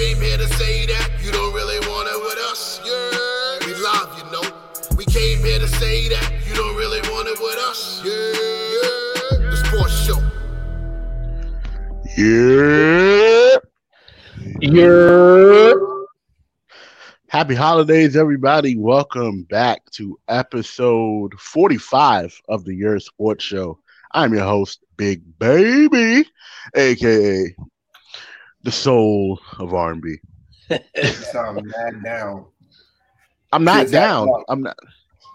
came here to say that you don't really want it with us. Yeah, we love you know. We came here to say that you don't really want it with us. Yeah, the sports show. Yeah. Yeah. Happy holidays, everybody. Welcome back to episode 45 of the Your Sports Show. I'm your host, Big Baby, aka the soul of R&B. You sound mad down. I'm not Kids down. I'm not,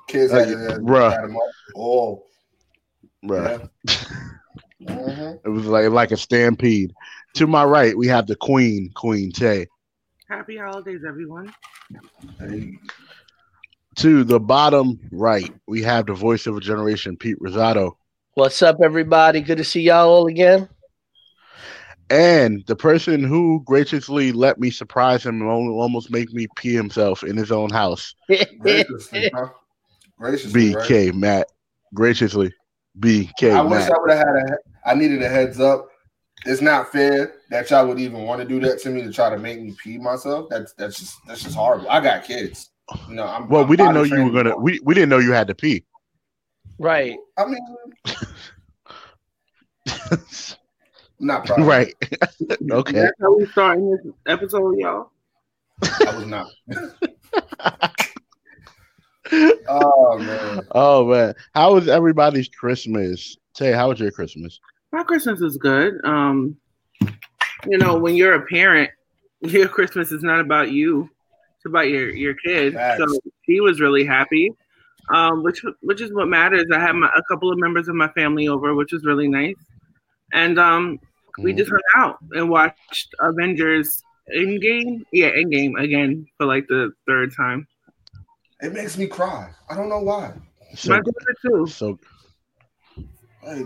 Kids Uh, had, had, bruh. had. Oh, bruh. yeah. Mhm. It was like like a stampede. To my right, we have the Queen, Queen Tay. Happy holidays, everyone. Hey, To the bottom right, we have the voice of a generation, Pete Rosado. What's up, everybody? Good to see y'all all again. And the person who graciously let me surprise him and almost make me pee himself in his own house, graciously, huh? Graciously, right? BK Matt. Graciously, BK I wish Matt. I would have had a. I needed a heads up. It's not fair that y'all would even want to do that to me to try to make me pee myself. That's that's just that's just horrible. I got kids. You know, I'm. Well, I'm we didn't know you were gonna. We, we didn't know you had to pee. right. I mean, not proud. right. okay. That's how we starting this episode, y'all. I was not. oh man. Oh man, how was everybody's Christmas? Tay, how was your Christmas? My Christmas is good. Um, you know, when you're a parent, your Christmas is not about you; it's about your your kid. Facts. So he was really happy, um, which which is what matters. I had my, a couple of members of my family over, which was really nice, and um, we just hung out and watched Avengers Endgame. Yeah, Endgame again for like the third time. It makes me cry. I don't know why. my So, daughter too. so Like,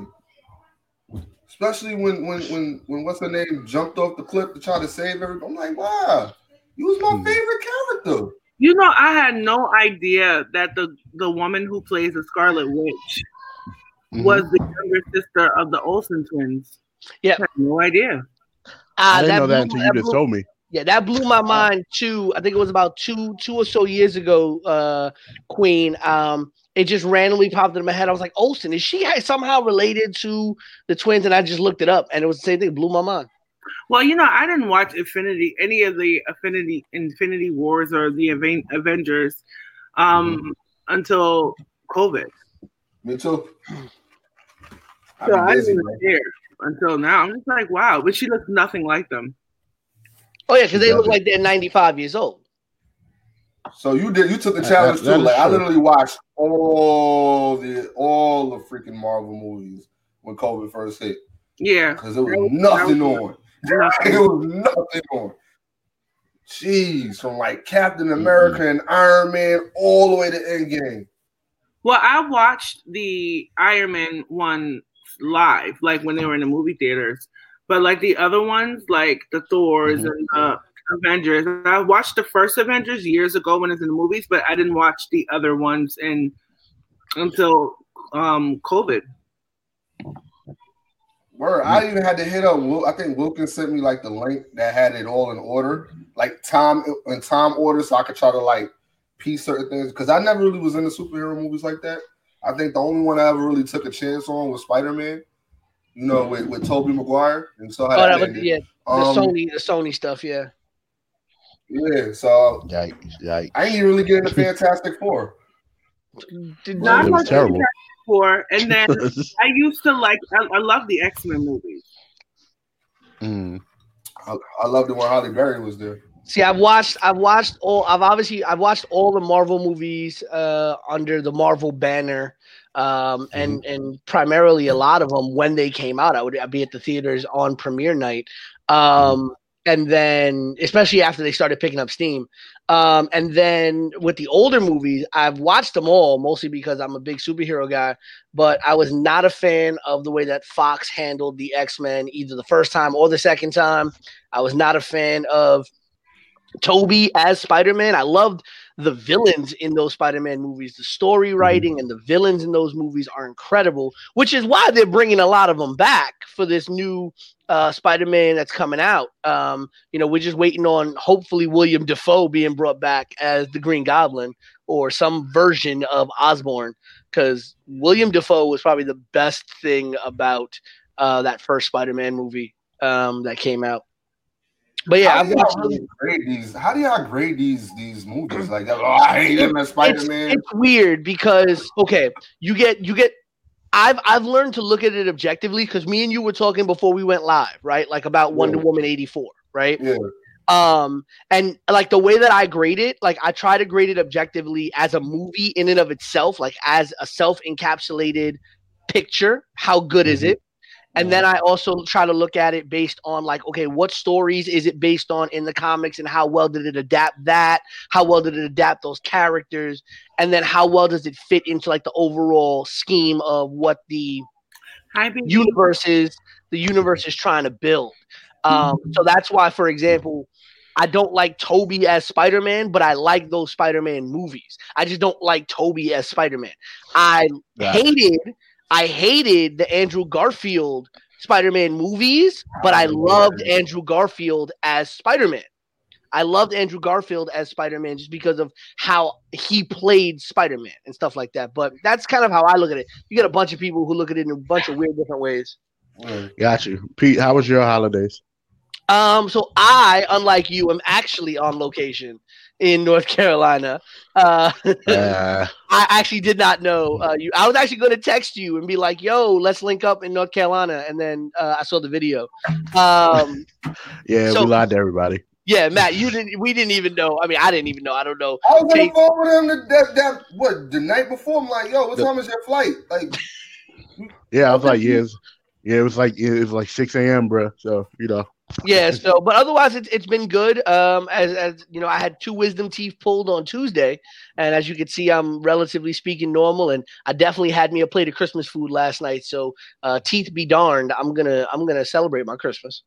especially when when when when what's her name jumped off the cliff to try to save everybody. I'm like, wow, you was my Hmm. favorite character. You know, I had no idea that the the woman who plays the Scarlet Witch mhm. was the younger sister of the Olsen twins. Yeah. No idea. Ah, I didn't know that until you just told me. Yeah, that blew my mind too. I think it was about two, two or so years ago. Uh, Queen. Um, it just randomly popped into my head. I was like, Olsen, is she somehow related to the twins? And I just looked it up, and it was the same thing. It blew my mind. Well, you know, I didn't watch Infinity, any of the Infinity Infinity Wars or the Aven- Avengers, um, Mm-hmm. until COVID. Me too. I So I didn't busy, even care until now. I'm just like, wow, but she looks nothing like them. Oh yeah, because they look like they're ninety five years old. So you did you took the challenge that- that too. is Like I literally watched all the all the freaking Marvel movies when COVID first hit Yeah, because there was That was- nothing that on. was- There was nothing on. Jeez, from like Captain Mm-hmm. America and Iron Man all the way to Endgame. Well, I watched the Iron Man one live, like when they were in the movie theaters. But like the other ones, like the Thors Mhm. and the Avengers, I watched the first Avengers years ago when it was in the movies, but I didn't watch the other ones in until um COVID. Word, I even had to hit up. I think Wilkins sent me like the link that had it all in order, like time in time order, so I could try to like piece certain things. Because I never really was into superhero movies like that. I think the only one I ever really took a chance on was Spider Man. You know, with with Tobey Maguire, and so how Oh, that that was, ended. yeah, the Um, Sony, the Sony stuff. Yeah. yeah. So Yikes! Yikes! I ain't really getting the Fantastic Four. Did Not it was much terrible. before, and then I used to like I, I love the X Men movies. Mm. I, I loved it when Halle Berry was there. See, I've watched, I've watched all, I've obviously, I've watched all the Marvel movies uh, under the Marvel banner, um, and and primarily a lot of them when they came out. I would I'd be at the theaters on premiere night, um, and then especially after they started picking up steam, um, and then with the older movies, I've watched them all mostly because I'm a big superhero guy. But I was not a fan of the way that Fox handled the X Men either the first time or the second time. I was not a fan of Toby as Spider Man. I loved the villains in those Spider-Man movies, the story writing and the villains in those movies are incredible, which is why they're bringing a lot of them back for this new uh, Spider-Man that's coming out. Um, you know, we're just waiting on hopefully William Dafoe being brought back as the Green Goblin or some version of Osborn, because William Dafoe was probably the best thing about uh, that first Spider-Man movie um, that came out. But yeah, how I've do watched y'all really grade these? How do y'all grade these these movies? Like, oh, I hate them as Spider it's, Man. it's weird because okay, you get you get I've I've learned to look at it objectively because me and you were talking before we went live, right? Like about Wonder Yeah. Woman 84, right? Yeah, Um and like the way that I grade it, like I try to grade it objectively as a movie in and of itself, like as a self-encapsulated picture. How good is Mhm. it? And then I also try to look at it based on like, okay, what stories is it based on in the comics and how well did it adapt that? How well did it adapt those characters? And then how well does it fit into like the overall scheme of what the Hi, universe is the universe is trying to build. Um, so that's why, for example, I don't like Toby as Spider Man, but I like those Spider Man movies. I just don't like Toby as Spider Man. I Yeah. hated, I hated the Andrew Garfield Spider Man movies, but I loved Andrew Garfield as Spider Man. I loved Andrew Garfield as Spider Man just because of how he played Spider Man and stuff like that. But that's kind of how I look at it. You get a bunch of people who look at it in a bunch of weird different ways. Got you, Pete. How was your holidays? Um, so I, unlike you, am actually on location in North Carolina. Uh, Uh, I actually did not know uh, you. I was actually going to text you and be like, "Yo, let's link up in North Carolina," and then uh, I saw the video. Um, yeah, So- we lied to everybody. yeah, Matt, you didn't. We didn't even know. I mean, I didn't even know. I don't know. I was on the Jake- phone with him the, that, that what the night before. I'm like, yo, what The- time is your flight? Like, Yeah, I was like, yeah, it's, yeah, it was like it was like six a.m., bro. So you know, Yeah. So, but otherwise, it's it's been good. Um, as as you know, I had two wisdom teeth pulled on Tuesday, and as you can see, I'm relatively speaking normal. And I definitely had me a plate of Christmas food last night. So, uh, teeth be darned, I'm gonna I'm gonna celebrate my Christmas.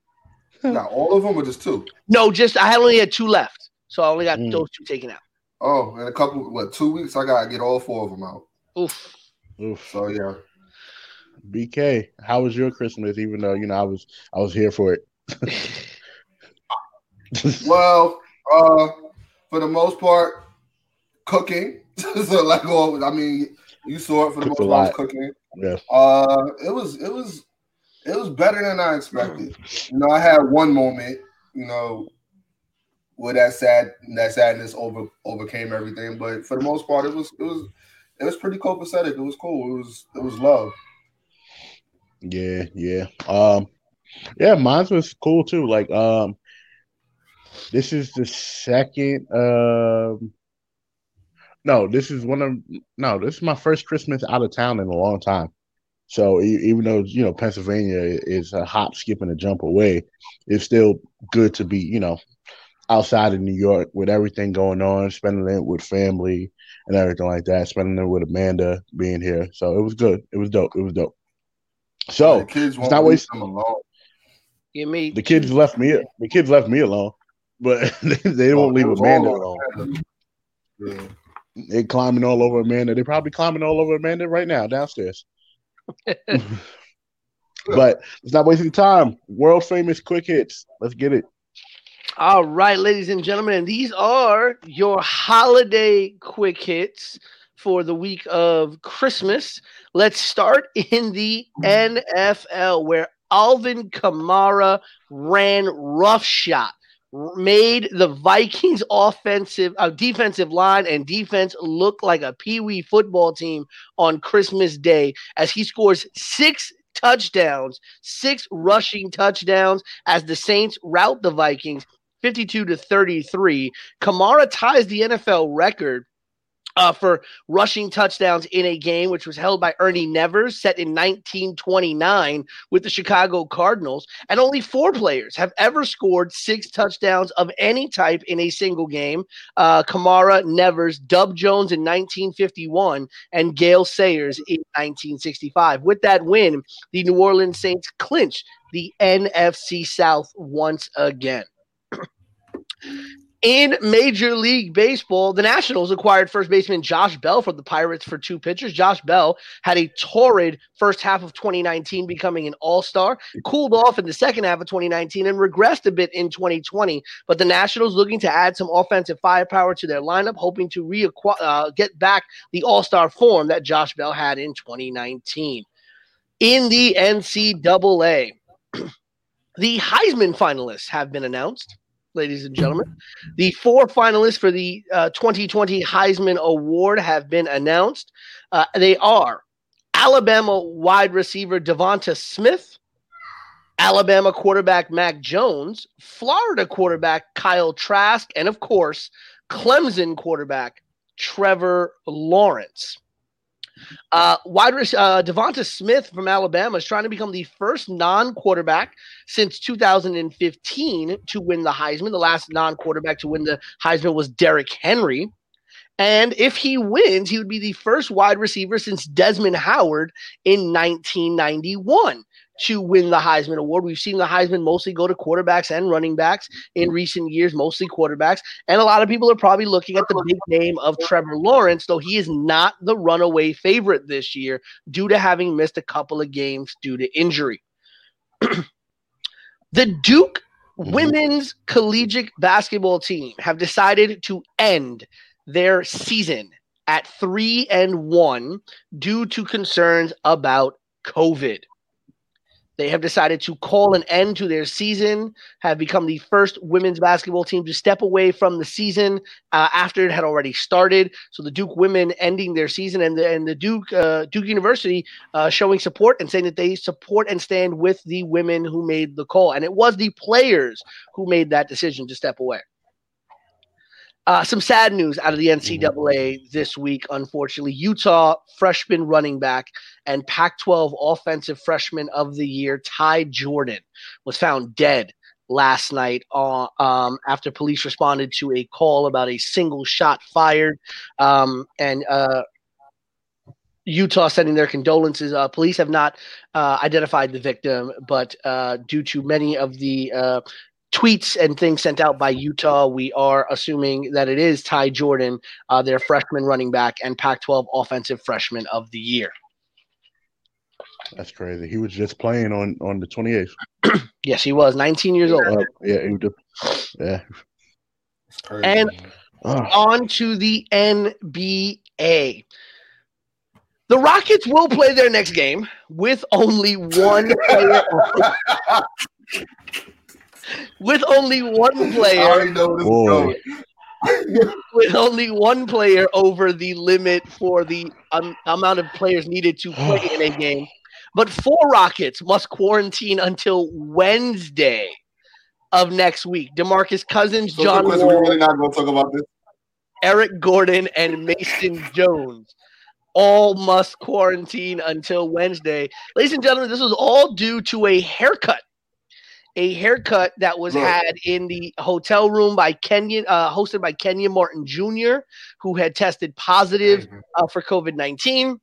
not all of them or just two. No, just I only had two left, so I only got Mm. those two taken out. Oh, in a couple, what, two weeks? I gotta get all four of them out. Oof. Oof. So yeah, BK, how was your Christmas? Even though you know I was I was here for it. well, uh, for the most part, cooking. so like, all, I mean, you saw it for the Cooked most part, I was lot. cooking. yeah. Uh, it was, it was, it was better than I expected. You know, I had one moment, you know, where that sad, that sadness over overcame everything. But for the most part, it was, it was, it was pretty copacetic. It was cool. It was, it was love. Yeah, yeah. Um yeah, mine was cool too. Like um this is the second um no, this is one of no, this is my first Christmas out of town in a long time. So even though you know Pennsylvania is a hop, skip, and a jump away, it's still good to be you know outside of New York with everything going on, spending it with family and everything like that, spending it with Amanda being here. So it was good. It was dope. It was dope. So the kids won't not leave waste- them alone. Give me the kids left me. The kids left me alone, but they, they won't Oh, leave Amanda all alone. on Amanda. Yeah. They climbing all over Amanda. They're probably climbing all over Amanda right now downstairs. but it's not wasting time. World famous quick hits. Let's get it. All right, ladies and gentlemen, and these are your holiday quick hits for the week of Christmas. Let's start in the NFL, where Alvin Kamara ran roughshot, r- made the Vikings offensive, uh, defensive line and defense look like a pee wee football team on Christmas Day as he scores six touchdowns, six rushing touchdowns as the Saints rout the Vikings 52 to 33. Kamara ties the NFL record uh, for rushing touchdowns in a game, which was held by Ernie Nevers, set in 1929 with the Chicago Cardinals. And only four players have ever scored six touchdowns of any type in a single game uh, Kamara, Nevers, Dub Jones in 1951, and Gale Sayers in 1965. With that win, the New Orleans Saints clinch the NFC South once again. In Major League Baseball, the Nationals acquired first baseman Josh Bell from the Pirates for two pitchers. Josh Bell had a torrid first half of 2019, becoming an all star, cooled off in the second half of 2019, and regressed a bit in 2020. But the Nationals looking to add some offensive firepower to their lineup, hoping to reacquire, uh, get back the all star form that Josh Bell had in 2019. In the NCAA, the Heisman finalists have been announced ladies and gentlemen. The four finalists for the uh, 2020 Heisman Award have been announced. Uh, they are Alabama wide receiver Devonta Smith, Alabama quarterback Mac Jones, Florida quarterback Kyle Trask, and of course, Clemson quarterback Trevor Lawrence. Uh, wide uh, Devonta Smith from Alabama is trying to become the first non-quarterback since 2015 to win the Heisman. The last non-quarterback to win the Heisman was Derrick Henry. And if he wins, he would be the first wide receiver since Desmond Howard in 1991 to win the Heisman Award. We've seen the Heisman mostly go to quarterbacks and running backs in recent years, mostly quarterbacks. And a lot of people are probably looking at the big name of Trevor Lawrence, though he is not the runaway favorite this year due to having missed a couple of games due to injury. the Duke mm-hmm. women's collegiate basketball team have decided to end their season at three and one due to concerns about COVID. They have decided to call an end to their season, have become the first women's basketball team to step away from the season uh, after it had already started. So the Duke women ending their season, and the, and the Duke uh, Duke University uh, showing support and saying that they support and stand with the women who made the call. And it was the players who made that decision to step away. Uh, some sad news out of the NCAA mm-hmm. this week, unfortunately. Utah freshman running back and Pac 12 offensive freshman of the year, Ty Jordan, was found dead last night uh, um, after police responded to a call about a single shot fired. Um, and uh, Utah sending their condolences. Uh, police have not uh, identified the victim, but uh, due to many of the uh, tweets and things sent out by Utah, we are assuming that it is Ty Jordan, uh, their freshman running back and Pac 12 offensive freshman of the year. That's crazy. He was just playing on on the 28th. yes, he was 19 years old. Uh, yeah, he did. yeah. And oh. on to the NBA. The Rockets will play their next game with only one player. With only one player. with only one player over the limit for the um, amount of players needed to play in a game. But four Rockets must quarantine until Wednesday of next week. DeMarcus Cousins, so John Wall, really not going to talk about this. Eric Gordon, and Mason Jones all must quarantine until Wednesday. Ladies and gentlemen, this was all due to a haircut a haircut that was right. had in the hotel room by Kenyon, uh, hosted by Kenyon Martin Jr., who had tested positive mm-hmm. uh, for COVID 19.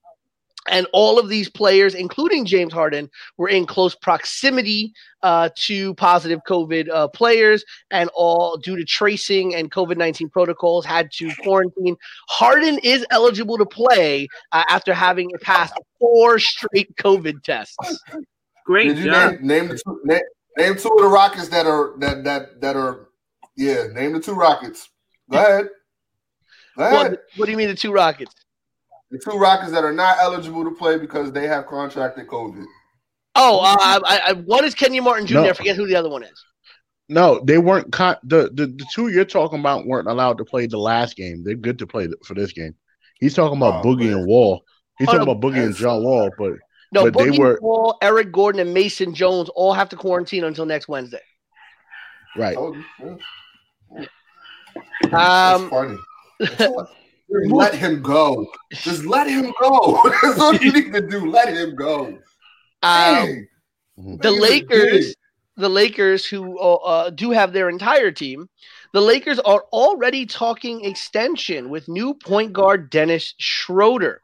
And all of these players, including James Harden, were in close proximity uh, to positive COVID uh, players, and all due to tracing and COVID 19 protocols had to quarantine. Harden is eligible to play uh, after having passed four straight COVID tests. Great Did you job. Name, name, the two, name, Name two of the Rockets that are that that that are yeah. Name the two Rockets. Go ahead. Go ahead. What, what do you mean the two Rockets? The two Rockets that are not eligible to play because they have contracted COVID. Oh, uh, I, I, one is Kenyon Martin Jr. No. I forget who the other one is. No, they weren't. Con- the, the the two you're talking about weren't allowed to play the last game. They're good to play for this game. He's talking about oh, Boogie man. and Wall. He's oh, talking no, about Boogie and John Wall, but no, but Boogie they were Paul, Eric Gordon, and Mason Jones all have to quarantine until next Wednesday. Right. Um, let him go. Just let him go. That's all you need to do. Let him go. Um, the Lakers, the Lakers, who uh, uh, do have their entire team, the Lakers are already talking extension with new point guard Dennis Schroeder.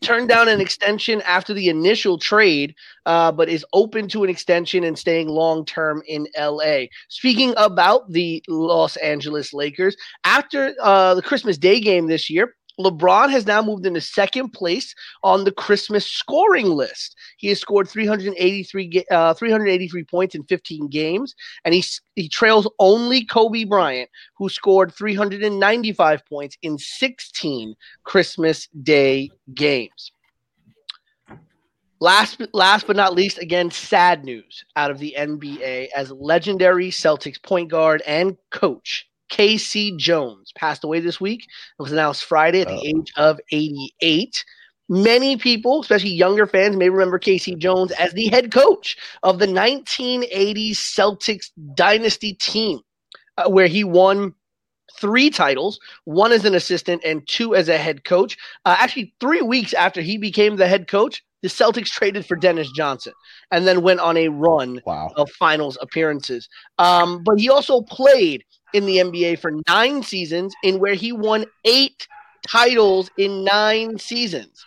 Turned down an extension after the initial trade, uh, but is open to an extension and staying long term in LA. Speaking about the Los Angeles Lakers, after uh, the Christmas Day game this year, LeBron has now moved into second place on the Christmas scoring list. He has scored 383, uh, 383 points in 15 games, and he, he trails only Kobe Bryant, who scored 395 points in 16 Christmas Day games. Last, last but not least, again, sad news out of the NBA as legendary Celtics point guard and coach K.C. Jones passed away this week. It was announced Friday at the oh. age of 88. Many people, especially younger fans, may remember K.C. Jones as the head coach of the 1980s Celtics dynasty team, uh, where he won three titles one as an assistant and two as a head coach. Uh, actually, three weeks after he became the head coach, the Celtics traded for Dennis Johnson and then went on a run wow. of finals appearances. Um, but he also played in the NBA for nine seasons, in where he won eight titles in nine seasons.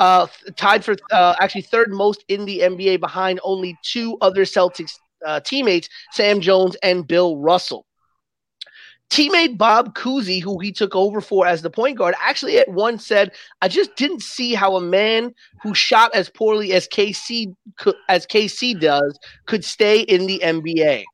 Uh, tied for uh, actually third most in the NBA behind only two other Celtics uh, teammates, Sam Jones and Bill Russell. Teammate Bob Cousy, who he took over for as the point guard, actually at once said, "I just didn't see how a man who shot as poorly as KC as KC does could stay in the NBA."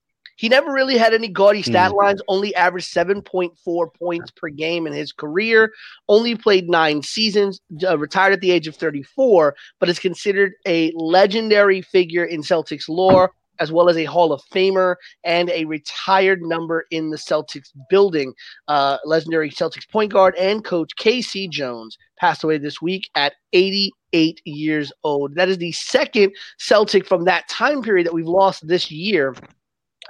He never really had any gaudy stat mm. lines, only averaged 7.4 points per game in his career, only played nine seasons, uh, retired at the age of 34, but is considered a legendary figure in Celtics lore, as well as a Hall of Famer and a retired number in the Celtics building. Uh, legendary Celtics point guard and coach K.C. Jones passed away this week at 88 years old. That is the second Celtic from that time period that we've lost this year.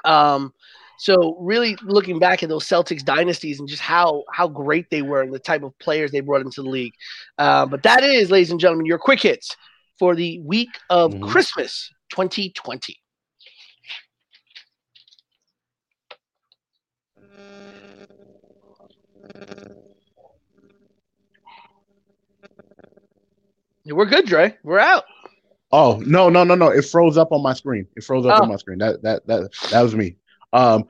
Um, so really looking back at those Celtics dynasties and just how how great they were and the type of players they brought into the league. Uh, but that is, ladies and gentlemen, your quick hits for the week of mm-hmm. Christmas 2020. We're good, Dre. We're out. Oh no no no no! It froze up on my screen. It froze up oh. on my screen. That that that that was me. Um,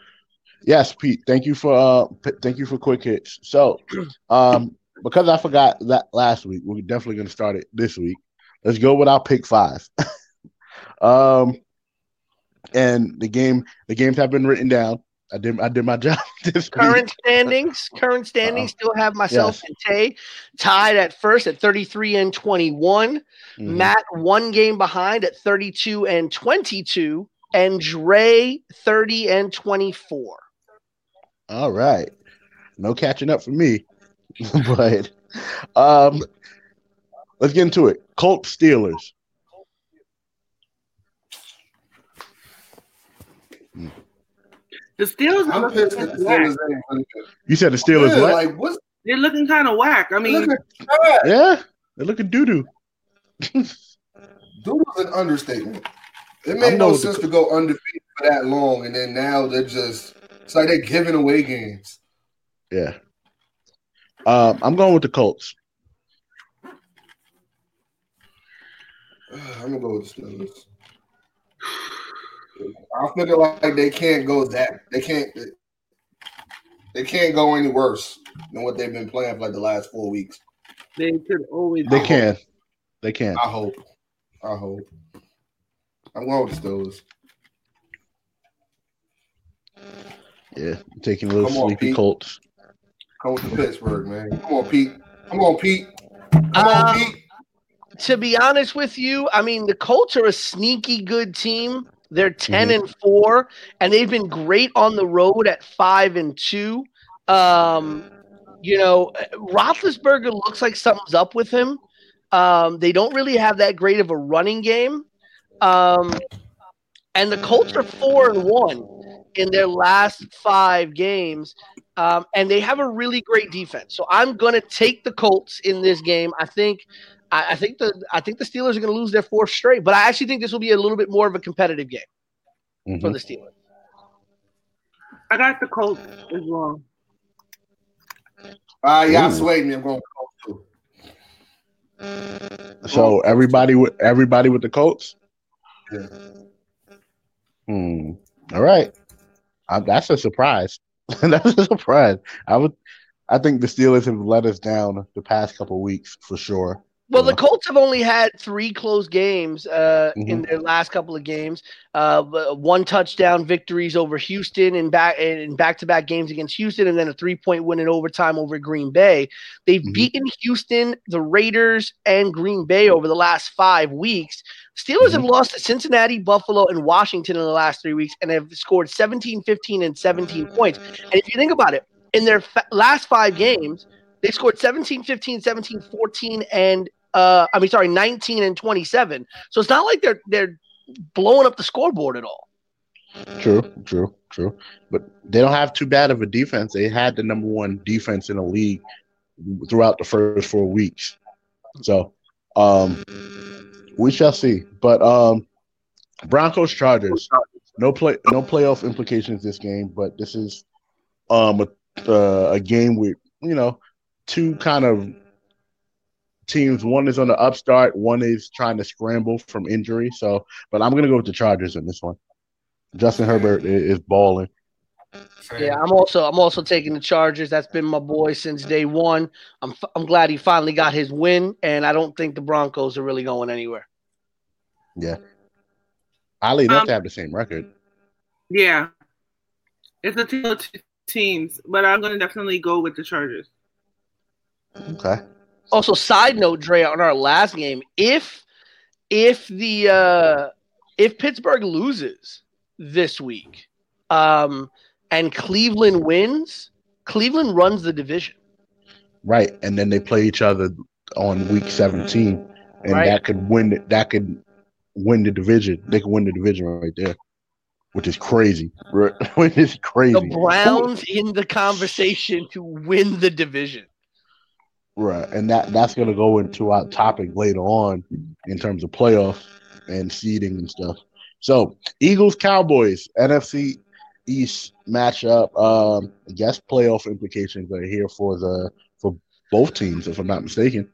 yes, Pete. Thank you for uh, p- thank you for quick hits. So, um, because I forgot that last week, we're definitely going to start it this week. Let's go with our pick five. um, and the game the games have been written down. I did I did my job. current week. standings, current standings uh, still have myself yes. and Tay tied at first at 33 and 21. Mm-hmm. Matt one game behind at 32 and 22, and Dre 30 and 24. All right. No catching up for me. but um let's get into it. Colt Steelers. The Steelers. I'm pissed the Steelers You said the Steelers yeah, what? Like, what's, they're looking kind of whack. I mean, yeah, they're looking doo doo. doo is an understatement. It made no sense the... to go undefeated for that long, and then now they're just it's like they're giving away games. Yeah. Um, I'm going with the Colts. I'm gonna go with the Steelers. I feel like they can't go that they can't they can't go any worse than what they've been playing for like the last four weeks. They could always. They can. They can. I hope. I hope. I'm going with the Steelers. Yeah, I'm taking a little Come sleepy on, Colts. Come with the Pittsburgh, man. Come on, Pete. Come on, Pete. Come on, um, Pete. To be honest with you, I mean the Colts are a sneaky good team. They're 10 mm-hmm. and 4 and they've been great on the road at 5 and 2. Um, you know, Roethlisberger looks like something's up with him. Um, they don't really have that great of a running game. Um, and the Colts are 4 and 1 in their last 5 games. Um, and they have a really great defense. So I'm going to take the Colts in this game. I think I, I think the I think the Steelers are going to lose their fourth straight, but I actually think this will be a little bit more of a competitive game mm-hmm. for the Steelers. I got the Colts as well. Uh, yeah, swayed me. I'm going Colts too. So everybody with everybody with the Colts. Yeah. Hmm. All right. Uh, that's a surprise. that's a surprise. I would. I think the Steelers have let us down the past couple of weeks for sure. Well, the Colts have only had three close games uh, in Mhm. their last couple of games. Uh, one touchdown victories over Houston in back in back-to-back games against Houston, and then a three-point win in overtime over Green Bay. They've Mhm. beaten Houston, the Raiders, and Green Bay over the last five weeks. Steelers have lost to Cincinnati, Buffalo, and Washington in the last three weeks, and have scored 17, 15, and 17 points. And if you think about it, in their fa- last five games, they scored 17, 15, 17, 14, and uh, I mean, sorry, 19 and 27. So it's not like they're they're blowing up the scoreboard at all. True, true, true. But they don't have too bad of a defense. They had the number one defense in the league throughout the first four weeks. So um we shall see. But um Broncos Chargers. No play no playoff implications this game, but this is um a, uh, a game with, you know, two kind of teams. One is on the upstart, one is trying to scramble from injury. So, but I'm going to go with the Chargers in this one. Justin Herbert i- is balling. Yeah, I'm also I'm also taking the Chargers. That's been my boy since day one. I'm f- I'm glad he finally got his win, and I don't think the Broncos are really going anywhere. Yeah. Ali, they have Um, to have the same record. Yeah, it's a tale of two teams, but I'm gonna definitely go with the Chargers. Okay. Also, side note, Dre, on our last game, if if the uh if Pittsburgh loses this week, um, and Cleveland wins, Cleveland runs the division. Right. And then they play each other on week 17. And Right. that could win. That could win the division. They could win the division right there, which is crazy. Right? Which is crazy. The Browns in the conversation to win the division. Right, and that that's gonna go into our topic later on in terms of playoff and seeding and stuff. So Eagles Cowboys NFC East matchup. Um, I guess playoff implications are here for the for both teams, if I'm not mistaken.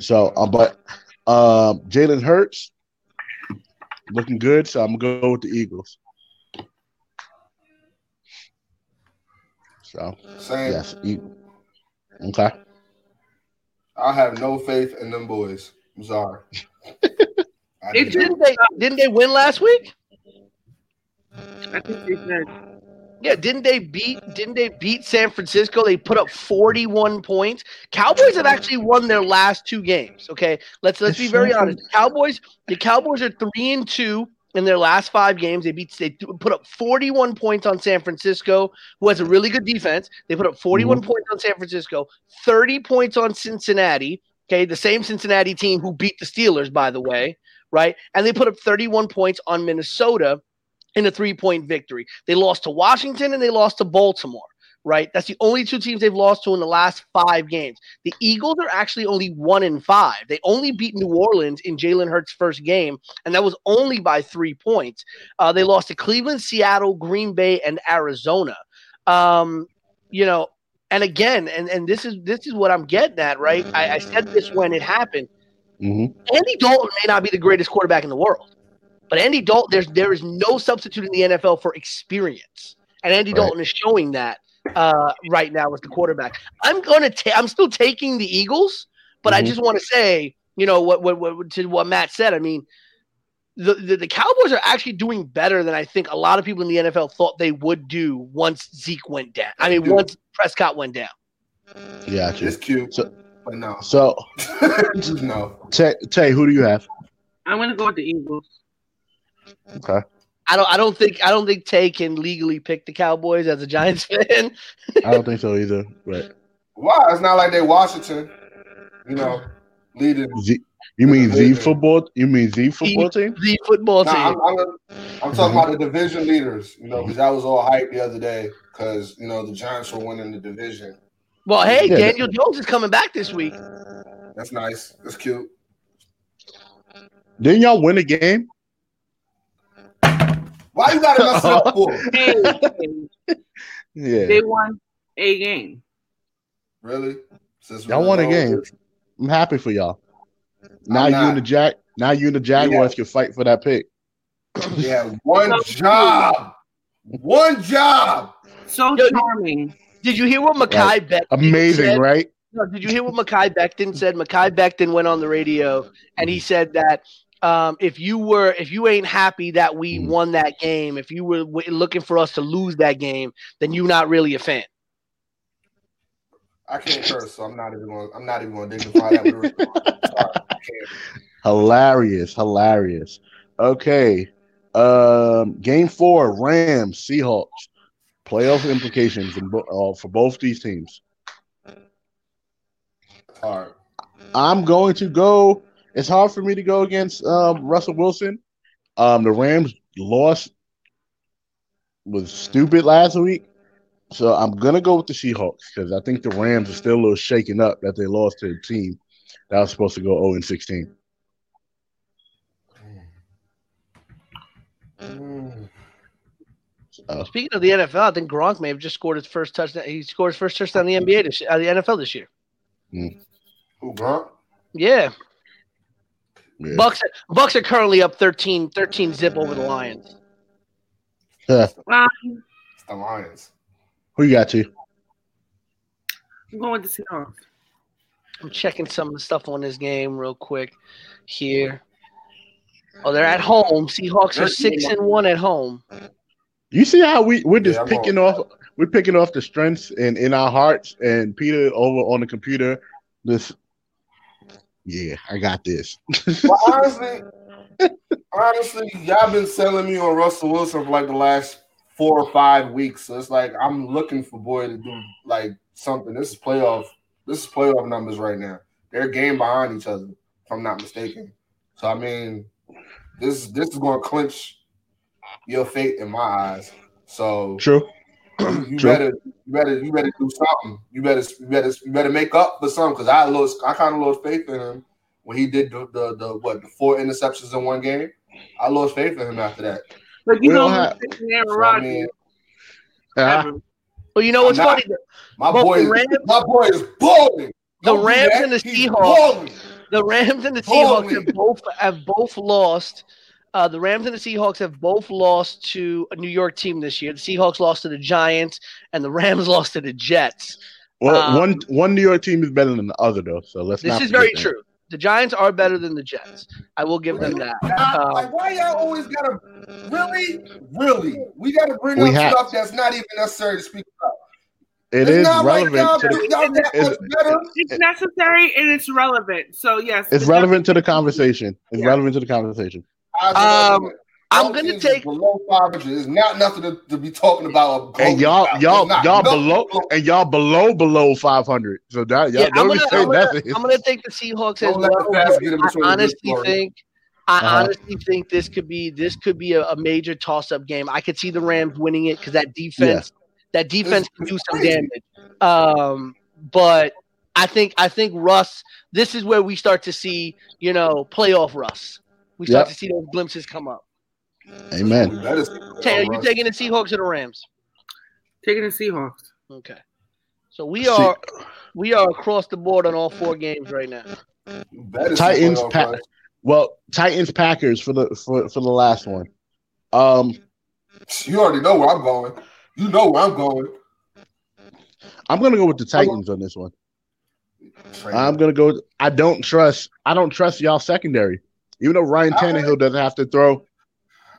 So, uh, but um, Jalen Hurts looking good, so I'm gonna go with the Eagles. So Same. yes, e- okay. I have no faith in them boys. I'm sorry. I It Didn't they didn't they win last week? I think they said Yeah, didn't they beat didn't they beat San Francisco? They put up 41 points. Cowboys have actually won their last two games. Okay. Let's let's be very honest. The Cowboys, the Cowboys are three and two in their last five games. They beat they put up 41 points on San Francisco, who has a really good defense. They put up 41 mm-hmm. points on San Francisco, 30 points on Cincinnati. Okay, the same Cincinnati team who beat the Steelers, by the way, right? And they put up 31 points on Minnesota in a three point victory. They lost to Washington and they lost to Baltimore, right? That's the only two teams they've lost to in the last five games. The Eagles are actually only one in five. They only beat New Orleans in Jalen Hurts' first game, and that was only by three points. Uh, they lost to Cleveland, Seattle, Green Bay, and Arizona. Um, you know, and again, and, and this is this is what I'm getting at, right? I, I said this when it happened. hmm Andy Dalton may not be the greatest quarterback in the world, but Andy Dalton, there's there is no substitute in the NFL for experience, and Andy Right. Dalton is showing that uh, right now as the quarterback. I'm gonna take, I'm still taking the Eagles, but I Mhm. just want to say, you know, what, what what to what Matt said. I mean, the, the the Cowboys are actually doing better than I think a lot of people in the NFL thought they would do once Zeke went down. I mean, Dude. once Prescott went down. Yeah, It's cute, So- but no, So, no. Tay, Tay, who do you have? I'm gonna go with the Eagles. Okay. I don't I don't think I don't think Tay can legally pick the Cowboys as a Giants fan. I don't think so either. But Why? It's not like they Washington, you know, leading. Z, you mean Z football? You mean Z football team? Z football team. Nah, I'm, I'm, I'm talking about the division leaders, you know, because that was all hype the other day because, you know, the Giants were winning the division. well, hey, Yeah, Daniel Jones is coming back this week. That's nice. That's cute. Didn't y'all win a game? Why you got to mess it up for? Hey, Yeah. they won a game. Really? Since Y'all won a game. this- I'm happy for y'all. Now you and the Jack. Now you and the Jaguars can fight for that pick. Yeah, one job. One job. So Yo, charming. Did you hear what Mekhi Becton Amazing, said? right? No, did you hear what Mekhi Becton said? Mekhi Becton went on the radio and he mm-hmm. said that um, if you were, if you ain't happy that we Mhm. won that game, if you were w- looking for us to lose that game, then you're not really a fan. I can't curse, so I'm not even gonna, I'm not even going to dignify that with a response. Sorry, I can't. Hilarious, hilarious. Okay. Um, game four, Rams, Seahawks. Playoff implications in bo- uh, for both these teams. All right. I'm going to go. It's hard for me to go against um, Russell Wilson. Um, the Rams lost was stupid last week, so I'm gonna go with the Seahawks because I think the Rams are still a little shaken up that they lost to a team that was supposed to go 0 and 16. Mm. Uh, Speaking of the NFL, I think Gronk may have just scored his first touchdown. He scored his first touchdown in the NBA this uh, the NFL this year. Who Gronk? Yeah. Yeah. Bucks Bucks are currently up 13, 13 zip over the Lions. It's the Lions. Who you got to? I'm going with the Seahawks. I'm checking some of the stuff on this game real quick here. Oh, they're at home. Seahawks are six and one at home. You see how we we're just Yeah, picking going- off we're picking off the strengths in in our hearts and Peter over on the computer. This, yeah, I got this. But honestly, honestly, y'all been selling me on Russell Wilson for like the last four or five weeks. So it's like I'm looking for boy to do like something. This is playoff. This is playoff numbers right now. They're game behind each other, if I'm not mistaken. So I mean, this this is going to clinch your fate in my eyes. So True. You True. better, you better, you better do something. You better, you better, you better make up for something. Because I lost, I kind of lost faith in him when he did the, the, the what, the four interceptions in one game. I lost faith in him after that. But you We know, have- Aaron So, I Rodgers. mean, Uh, Well, you know what's not- funny? my Both boy, the Rams- my boy is balling. The Rams and the Seahawks- The Rams and the Seahawks have both have both lost. Uh, the Rams and the Seahawks have both lost to a New York team this year. The Seahawks lost to the Giants, and the Rams lost to the Jets. well, Um, one one New York team is better than the other though. So let's This not is very that. true. The Giants are better than the Jets. I will give them that. Y'all- Um, like, why y'all always gotta really, really? We gotta bring We up have- stuff that's not even necessary to speak about. It It's is not relevant. like y'all, to the, y'all that It's- much better. It's necessary and it's relevant. So yes, it's relevant to the conversation. It's Yeah. relevant to the conversation. Um, I'm gonna take- below 500. It's not nothing to, to be talking about. And y'all, about. y'all, not y'all below, below- and y'all below below five hundred. So that y'all Yeah, I'm gonna, say I'm, gonna. I'm gonna take the Seahawks as Don't let well. fast I between the good honestly think I Uh-huh. honestly think this could be this could be a, a major toss up game. I could see the Rams winning it because that defense that defense can do some crazy. damage. Um, but I think I think Russ. This is where we start to see you know playoff Russ. We start Yep. to see those glimpses come up. Amen. That is- Tay, are you taking the Seahawks or the Rams? taking the Seahawks. Okay. So we See- are we are across the board on all four games right now. Titans, Pa- Well, Titans Packers for the for, for the last one. Um, You already know where I'm going. You know where I'm going. I'm gonna go with the Titans on this one. I'm gonna go. I don't trust. I don't trust y'all secondary. Even though Ryan I- Tannehill doesn't have to throw.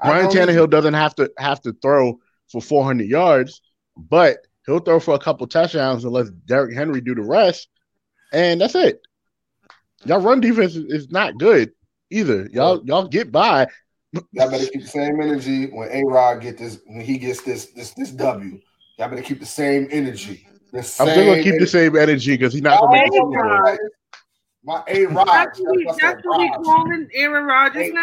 Ryan Tannehill doesn't have to have to throw for 400 yards, but he'll throw for a couple touchdowns and let Derrick Henry do the rest, and that's it. Y'all run defense is- is not good either. Y'all y'all get by. Y'all better keep the same energy when A Rod get this when he gets this this this W. Y'all better keep the same energy. The I'm same still gonna keep the same energy because he's not gonna make the Super Bowl. A-Rod. My A Rod. That's what we, that's what we calling Aaron Rodgers Hey. now.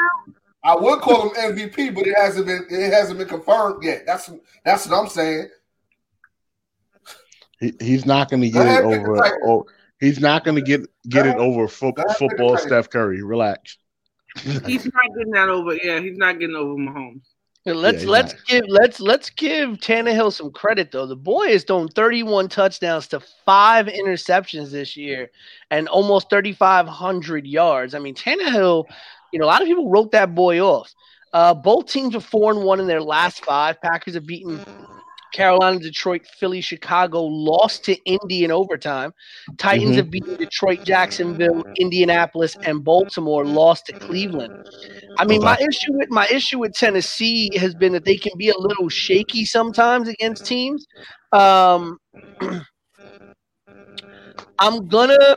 I would call him MVP, but it hasn't been it hasn't been confirmed yet. That's that's what I'm saying. He, he's not gonna get it ahead, pick the over. Titans. Oh, he's not gonna get get it over fo- Go ahead, pick the football. Titans. Steph Curry, relax. He's not getting that over. Yeah, he's not getting over Mahomes. Let's Yeah, let's exactly. give let's let's give Tannehill some credit though. The boy has thrown 31 touchdowns to five interceptions this year, and almost 3,500 yards. I mean, Tannehill. You know, a lot of people wrote that boy off. Uh, both teams are four and one in their last five. Packers have beaten Carolina, Detroit, Philly, Chicago. Lost to Indy in overtime. Titans Mhm. have beaten Detroit, Jacksonville, Indianapolis, and Baltimore. Lost to Cleveland. I mean, my issue with my issue with Tennessee has been that they can be a little shaky sometimes against teams. Um, I'm gonna.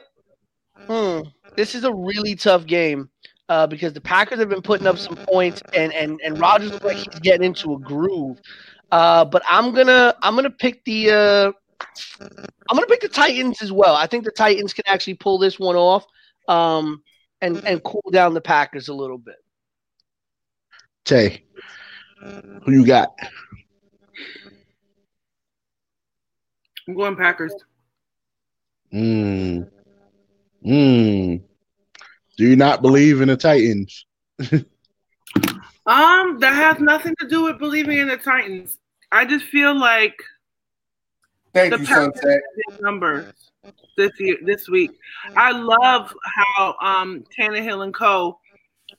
Hmm, this is a really tough game uh, because the Packers have been putting up some points, and and and Rodgers looks like he's getting into a groove. Uh, but I'm gonna I'm gonna pick the uh, I'm gonna pick the Titans as well. I think the Titans can actually pull this one off, um, and and cool down the Packers a little bit. Tay, who you got? I'm going Packers. Mm. Mm. Do you not believe in the Titans? Um, that has nothing to do with believing in the Titans. I just feel like Thank The you, Sunset. numbers this year, this week. I love how um Tannehill and Co.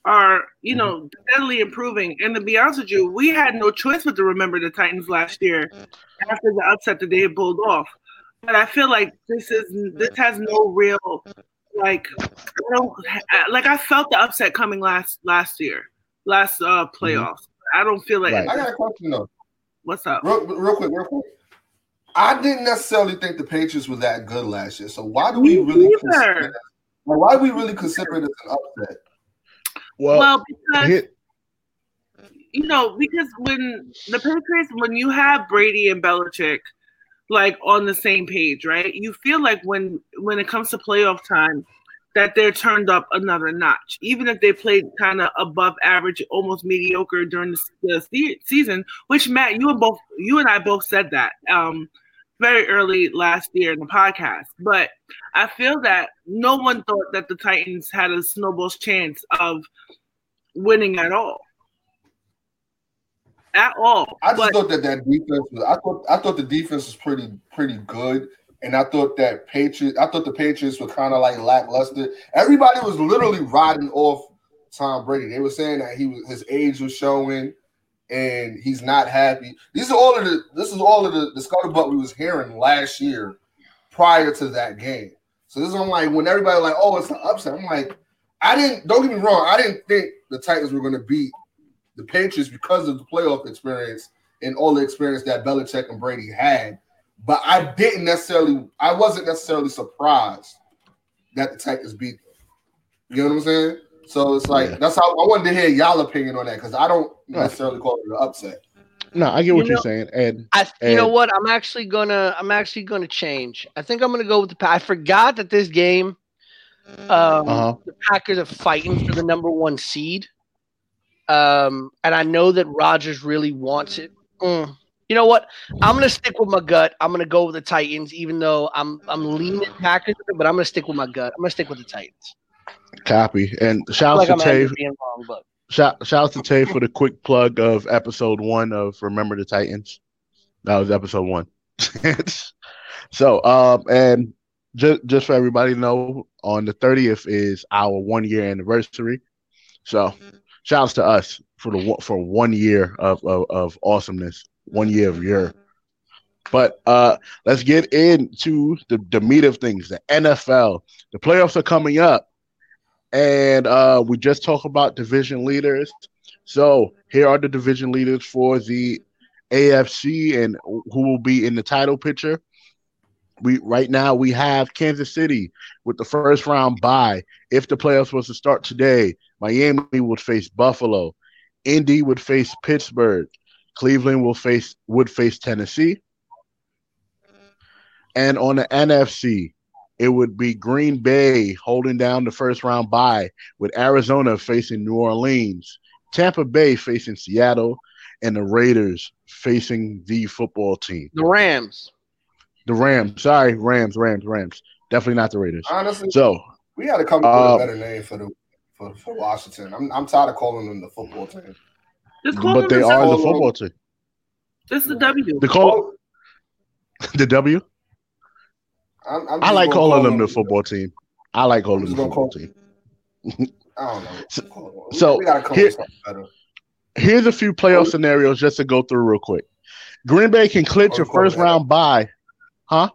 are, you know, steadily improving. And to be honest with you, we had no choice but to remember the Titans last year after the upset that they had pulled off. But I feel like this is this has no real like I don't like I felt the upset coming last last year, last uh playoffs. I don't feel like Right. I got a question though. What's up. Real, real quick, real quick. I didn't necessarily think the Patriots were that good last year. So why do we Me really neither. consider it, well, why do we really consider it as an upset? Well, well, because here- you know, because when the Patriots, when you have Brady and Belichick like on the same page, right? You feel like when when it comes to playoff time, that they're turned up another notch, even if they played kind of above average, almost mediocre during the, the se- season. Which Matt, you and both you and I both said that um, very early last year in the podcast. But I feel that no one thought that the Titans had a snowball's chance of winning at all. At all. I just But thought that that defense was. I thought I thought the defense was pretty pretty good, and I thought that Patriots. I thought the Patriots were kind of like lackluster. Everybody was literally riding off Tom Brady. They were saying that he was his age was showing, and he's not happy. These are all of the. This is all of the, the scuttlebutt we was hearing last year, prior to that game. So this is I'm like when everybody like, oh, it's an upset. I'm like, I didn't. Don't get me wrong. I didn't think the Titans were going to beat the Patriots because of the playoff experience and all the experience that Belichick and Brady had. But I didn't necessarily, I wasn't necessarily surprised that the Titans beat them. You know what I'm saying? So it's like Yeah. that's how I wanted to hear y'all opinion on that because I don't necessarily call it an upset. no, I get what You you are saying, and I, you know what? I'm actually gonna, I'm actually gonna change. I think I'm gonna go with the. Pa- I forgot that this game, um, Uh-huh. the Packers are fighting for the number one seed, um, and I know that Rodgers really wants it. Mm. You know what? I'm gonna stick with my gut. I'm gonna go with the Titans, even though I'm I'm leaning Packers, but I'm gonna stick with my gut. I'm gonna stick with the Titans. copy. And shout like out I'm to Tay. being wrong, Shout, shout out to Tay for the quick plug of episode one of Remember the Titans. That was episode one. so, um, and just just for everybody to know, on the 30th is our one year anniversary. So, shouts to us for the one- for one year of, of of awesomeness, one year of year. But uh, let's get into the, the meat of things. The NFL, the playoffs are coming up, and uh, we just talked about division leaders. So here are the division leaders for the AFC and who will be in the title picture. We right now we have Kansas City with the first round bye. If the playoffs was to start today, Miami would face Buffalo, Indy would face Pittsburgh, Cleveland will face would face Tennessee, and on the NFC, it would be Green Bay holding down the first round bye with Arizona facing New Orleans, Tampa Bay facing Seattle, and the Raiders facing the football team. the Rams. The Rams. Sorry, Rams, Rams, Rams. Definitely not the Raiders. Honestly, So, we had to come up Uh, with a better name for the for, for Washington. I'm I'm tired of calling them the football team. Just call but them they are the football team. Just the W. They call they call the W. I'm, I'm I like gonna calling call them the football team. I like calling them the football call- team. I don't know. So- so, we here- with something better. Here's a few playoff scenarios just to go through real quick. Green Bay can clinch Oh, a first round bye. Huh?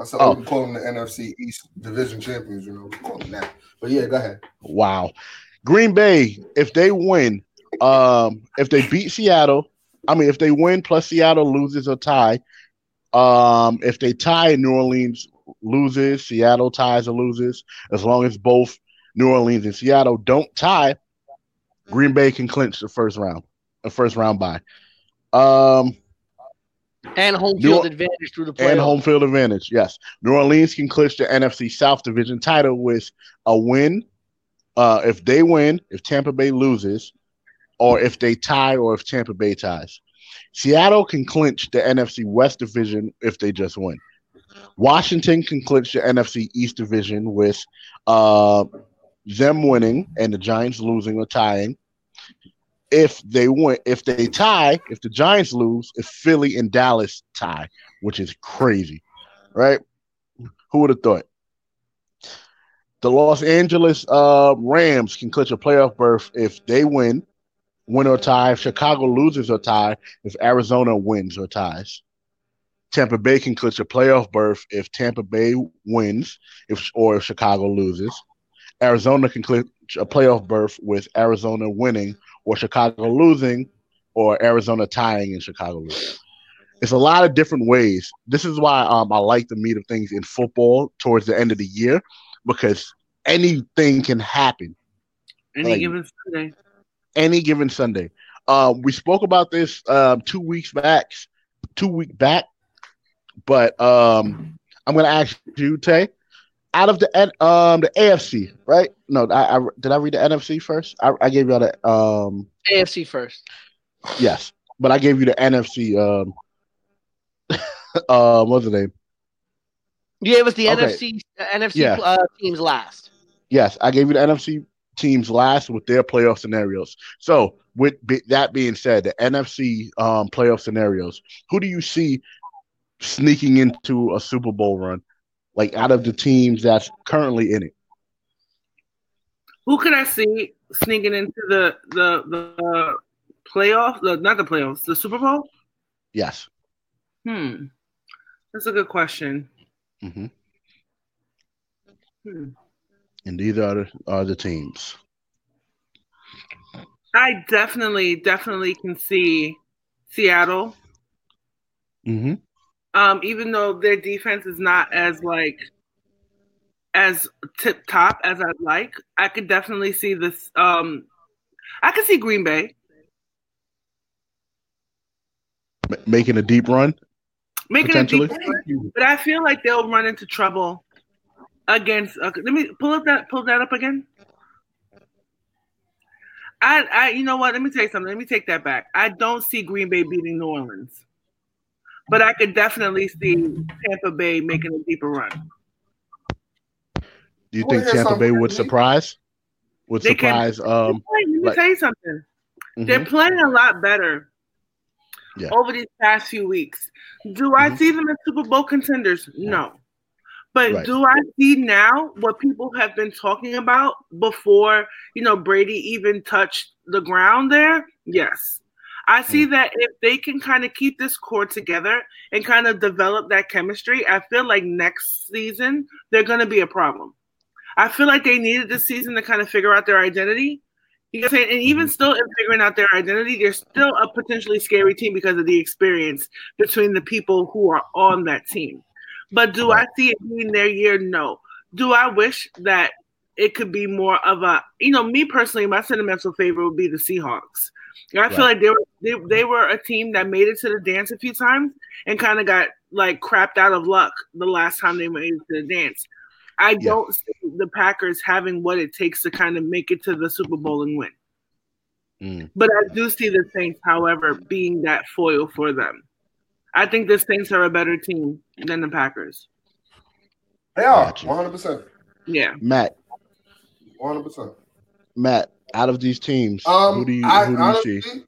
I said, oh. we call them the NFC East Division champions. You know, we call them that. But yeah, go ahead. Wow. Green Bay, if they win, um, if they beat Seattle, I mean, if they win plus Seattle loses or tie, um, if they tie, New Orleans loses, Seattle ties or loses, as long as both New Orleans and Seattle don't tie, Green Bay can clinch the first round, a first round bye. Um, and home field Or- advantage through the playoffs. and home field advantage. Yes, New Orleans can clinch the NFC South Division title with a win. Uh, if they win, if Tampa Bay loses, or if they tie, or if Tampa Bay ties, Seattle can clinch the NFC West Division if they just win. Washington can clinch the NFC East Division with uh, them winning and the Giants losing or tying. If they win, if they tie, if the Giants lose, if Philly and Dallas tie, which is crazy, right? Who would have thought? The Los Angeles uh, Rams can clinch a playoff berth if they win, win or tie. If Chicago loses or tie, if Arizona wins or ties. Tampa Bay can clinch a playoff berth if Tampa Bay wins, if or if Chicago loses. Arizona can clinch a playoff berth with Arizona winning or Chicago losing, or Arizona tying and Chicago losing. It's a lot of different ways. This is why um, I like the meat of things in football towards the end of the year because anything can happen Any Like- given Sunday. Any given Sunday. Um, we spoke about this um, two weeks back, two week back, but um, I'm gonna ask you, Tay. Out of the um the AFC, right? No, I, I did I read the NFC first? I, I gave you all the um AFC first. yes, but I gave you the NFC um uh what's the name? Yeah, it was the Okay. NFC uh, NFC Yeah. uh, teams last. Yes, I gave you the NFC teams last with their playoff scenarios. So, with be, that being said, the NFC um, playoff scenarios, who do you see sneaking into a Super Bowl run? Like out of the teams that's currently in it, Who could I see sneaking into the the the playoff? The not the playoffs, the Super Bowl. yes. Hmm, that's a good question. hmm Hmm. And these are the, are the teams. I definitely, definitely can see Seattle. hmm Um, even though their defense is not as like as tip top as I'd like, I could definitely see this. Um, I could see Green Bay M- making a deep run. making a deep Potentially. run, but I feel like they'll run into trouble against. Uh, let me pull up that pull that up again. I, I, you know what? Let me tell you something. Let me take that back. I don't see Green Bay beating New Orleans, but I could definitely see Tampa Bay making a deeper run. Do you think here's Tampa Bay would surprise? Would They can- surprise? Um, Let me like- tell you something. They're mhm. playing a lot better Yeah. over these past few weeks. Do I Mhm. see them as Super Bowl contenders? No. But Right. do I see now what people have been talking about before, you know, Brady even touched the ground there? Yes. I see Mm. that if they can kind of keep this core together and kind of develop that chemistry, I feel like next season they're going to be a problem. I feel like they needed this season to kind of figure out their identity. You know saying? And even Mhm. still in figuring out their identity, they're still a potentially scary team because of the experience between the people who are on that team. But do I see it being their year? No. Do I wish that it could be more of a, you know, me personally, my sentimental favorite would be the Seahawks. I feel like they were they, they were a team that made it to the dance a few times and kind of got like crapped out of luck the last time they made it to the dance. I Yeah. don't see the Packers having what it takes to kind of make it to the Super Bowl and win. Mm. But I do see the Saints, however, being that foil for them. I think the Saints are a better team than the Packers. They are 100. percent Yeah. Matt, 100. percent Matt, Out of these teams, Um, who do you I, who do you honestly, see?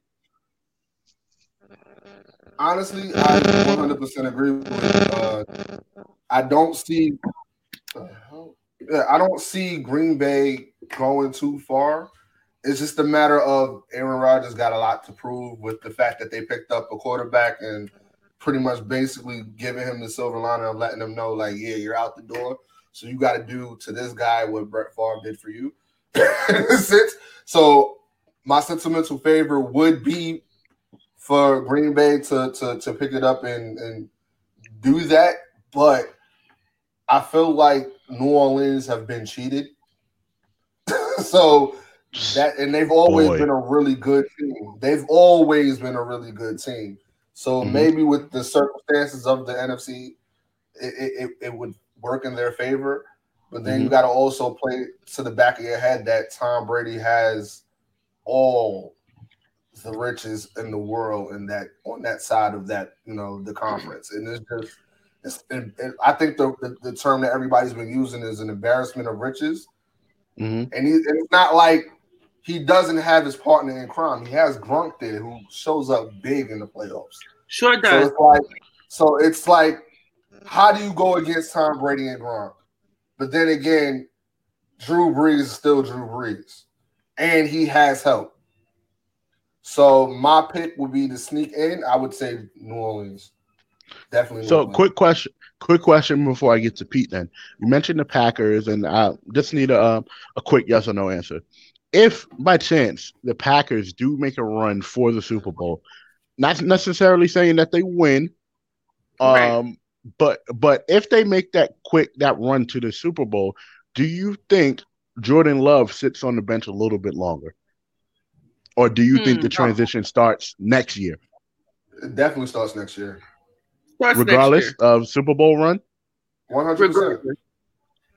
honestly, I 100% agree with. Uh, I don't see. I don't see Green Bay going too far. It's just a matter of Aaron Rodgers got a lot to prove with the fact that they picked up a quarterback and pretty much basically giving him the silver lining of letting him know, like, yeah, you're out the door. So you got to do to this guy what Brett Favre did for you. so my sentimental favor would be for Green Bay to to, to pick it up and, and do that. But I feel like New Orleans have been cheated. so that and they've always Boy. been a really good team. They've always been a really good team. So Mhm. maybe with the circumstances of the NFC, it, it, it- it would work in their favor. But then you Mhm. got to also play to the back of your head that Tom Brady has all the riches in the world and that on that side of that you know the conference, and it's just. It's, and, and I think the, the the term that everybody's been using is an embarrassment of riches, hmm and, he, and it's not like he doesn't have his partner in crime. He has Gronk there who shows up big in the playoffs. Sure So does. it's like, so it's like, how do you go against Tom Brady and Gronk? But then again, Drew Brees is still Drew Brees, and he has help. So my pick would be to sneak in. I would say New Orleans, definitely. So, Orleans. quick question. Quick question before I get to Pete. Then you mentioned the Packers, and I just need a um, a quick yes or no answer. If by chance the Packers do make a run for the Super Bowl, not necessarily saying that they win, Right. um, but but if they make that quick that run to the Super Bowl, do you think Jordan Love sits on the bench a little bit longer, or do you think Hmm. the transition starts next year, It definitely starts next year. Starts next regardless year. of Super Bowl run? One hundred percent.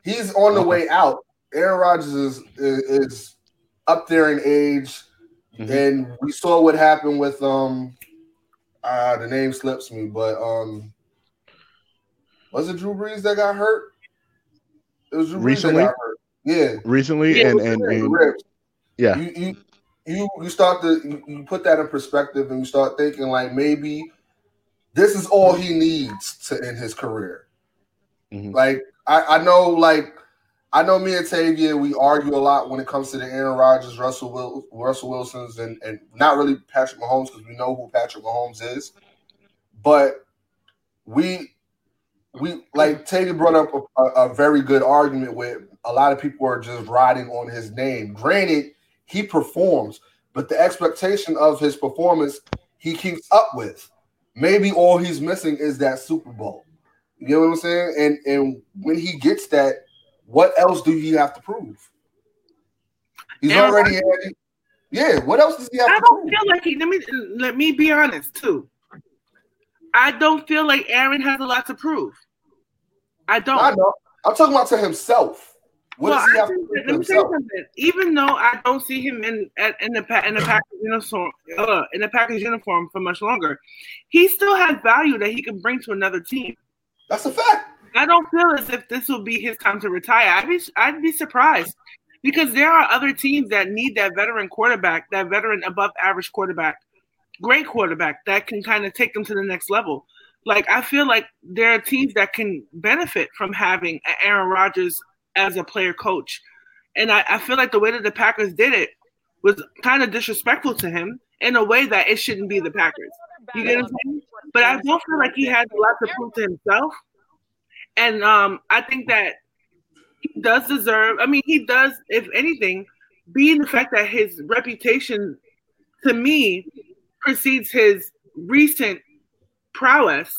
He's on the Okay. way out. Aaron Rodgers is, is is up there in age, Mhm. and we saw what happened with um, uh, the name slips me, but um, was it Drew Brees that got hurt? It was Drew Recently? Brees that got hurt. Yeah, recently Yeah, and it and, and ribs. yeah You you you you start to you, you put that in perspective, and you start thinking like maybe this is all he needs to end his career. Mhm. Like I, I know, like I know, me and Tavia, we argue a lot when it comes to the Aaron Rodgers, Russell Wil- Russell Wilsons, and and not really Patrick Mahomes because we know who Patrick Mahomes is, but we we like Tavia brought up a, a, very good argument where a lot of people are just riding on his name. Granted, he performs, but the expectation of his performance he keeps up with. Maybe all he's missing is that Super Bowl. You know what I'm saying? And and when he gets that, what else do you have to prove? He's already. Yeah, what else does he have I to don't prove? feel like he. Let me let me be honest too. I don't feel like Aaron has a lot to prove. I don't. I know. I'm talking about to himself. What well, does he I have to prove let me tell you something. Even though I don't see him in at, in the in the package uniform uh, in the Packers uniform for much longer, he still has value that he can bring to another team. That's a fact. I don't feel as if this will be his time to retire. I'd be I'd be surprised because there are other teams that need that veteran quarterback, that veteran above average quarterback, great quarterback that can kind of take them to the next level. Like I feel like there are teams that can benefit from having Aaron Rodgers as a player coach. And I, I feel like the way that the Packers did it was kind of disrespectful to him in a way that it shouldn't be the Packers. You get what I'm saying? But I don't feel like he has a lot to prove to himself. And um, I think that he does deserve. I mean, he does, if anything, being the fact that his reputation, to me, precedes his recent prowess.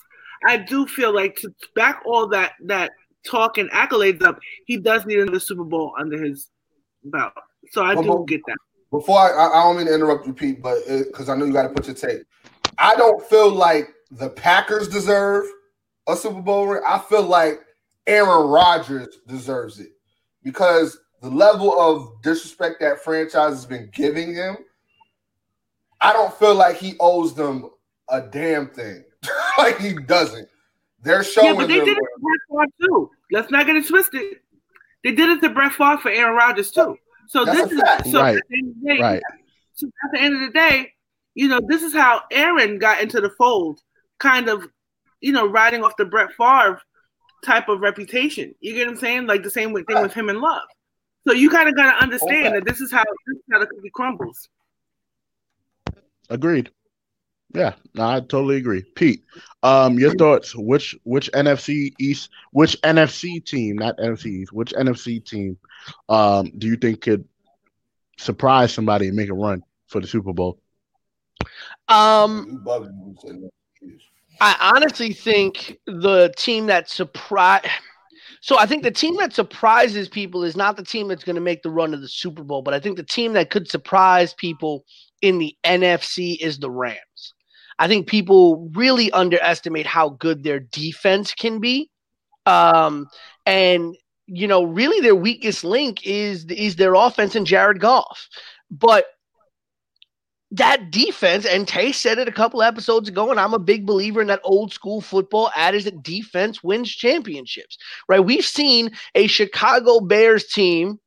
I do feel like to back all that that talk and accolades up, he does need another Super Bowl under his belt. So I Well, do get that. Before I, I I don't mean to interrupt you, Pete, but because I know you got to put your take. I don't feel like the Packers deserve a Super Bowl ring. I feel like Aaron Rodgers deserves it because the level of disrespect that franchise has been giving him, I don't feel like he owes them a damn thing. like he doesn't. They're showing Yeah, but they them- did it to Brett too. Let's not get it twisted. They did it to Brett Favre for Aaron Rodgers too. So That's this a is fact. so Right. at the end of the day, Right. so at the end of the day, you know, this is how Aaron got into the fold, kind of, you know, riding off the Brett Favre type of reputation. You get what I'm saying? Like the same thing with him and Love. So you kind of got to understand Okay. that this is how this is how the cookie crumbles. Agreed. Yeah, no, I totally agree. Pete, um, your thoughts? Which which NFC East, which NFC team, not NFC East, which NFC team, um, do you think could surprise somebody and make a run for the Super Bowl? Um, I honestly think the team that surprise. So I think the team that surprises people is not the team that's going to make the run to the Super Bowl, but I think the team that could surprise people in the NFC is the Rams. I think people really underestimate how good their defense can be. Um, and you know, really their weakest link is is their offense and Jared Goff. But that defense, and Tay said it a couple episodes ago, and I'm a big believer in that old school football adage that defense wins championships, right? We've seen a Chicago Bears team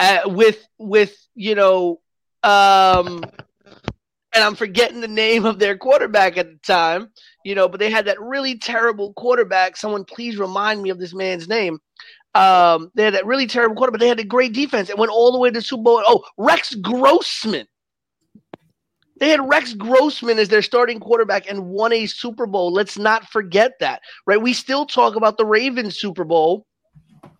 uh, with with you know, um, and I'm forgetting the name of their quarterback at the time, you know, but they had that really terrible quarterback. Someone please remind me of this man's name. Um, they had that really terrible quarterback. They had a great defense. It went all the way to the Super Bowl. Oh, Rex Grossman. They had Rex Grossman as their starting quarterback and won a Super Bowl. Let's not forget that, right? We still talk about the Ravens Super Bowl,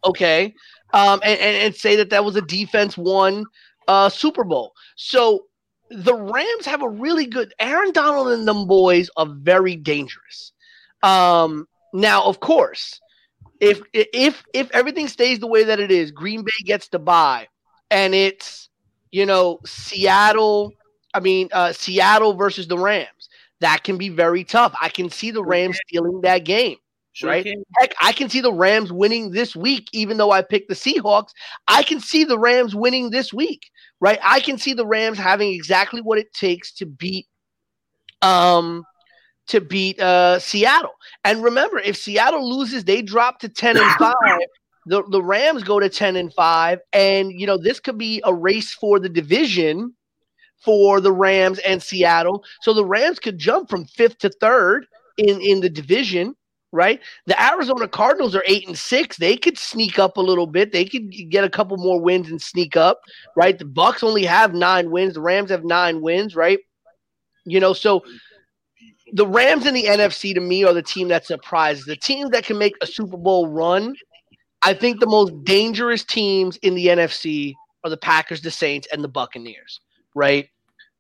okay, um, and, and, and say that that was a defense won uh, Super Bowl. So the Rams have a really good. Aaron Donald and them boys are very dangerous. Um, now, of course, if if if everything stays the way that it is, Green Bay gets to buy, and it's you know Seattle. I mean, uh, Seattle versus the Rams. That can be very tough. I can see the Rams stealing that game. Sure Right. can. Heck, I can see the Rams winning this week, even though I picked the Seahawks. I can see the Rams winning this week, right? I can see the Rams having exactly what it takes to beat um to beat uh Seattle. And remember, if Seattle loses, they drop to 10 and 5. The, the Rams go to 10 and 5 and you know this could be a race for the division for the Rams and Seattle. So the Rams could jump from 5th to 3rd in in the division right? The Arizona Cardinals are eight and six. They could sneak up a little bit. They could get a couple more wins and sneak up, right? The Bucks only have nine wins. The Rams have nine wins, right? You know, so the Rams in the NFC to me are the team that surprises. The teams that can make a Super Bowl run. I think the most dangerous teams in the NFC are the Packers, the Saints, and the Buccaneers, right?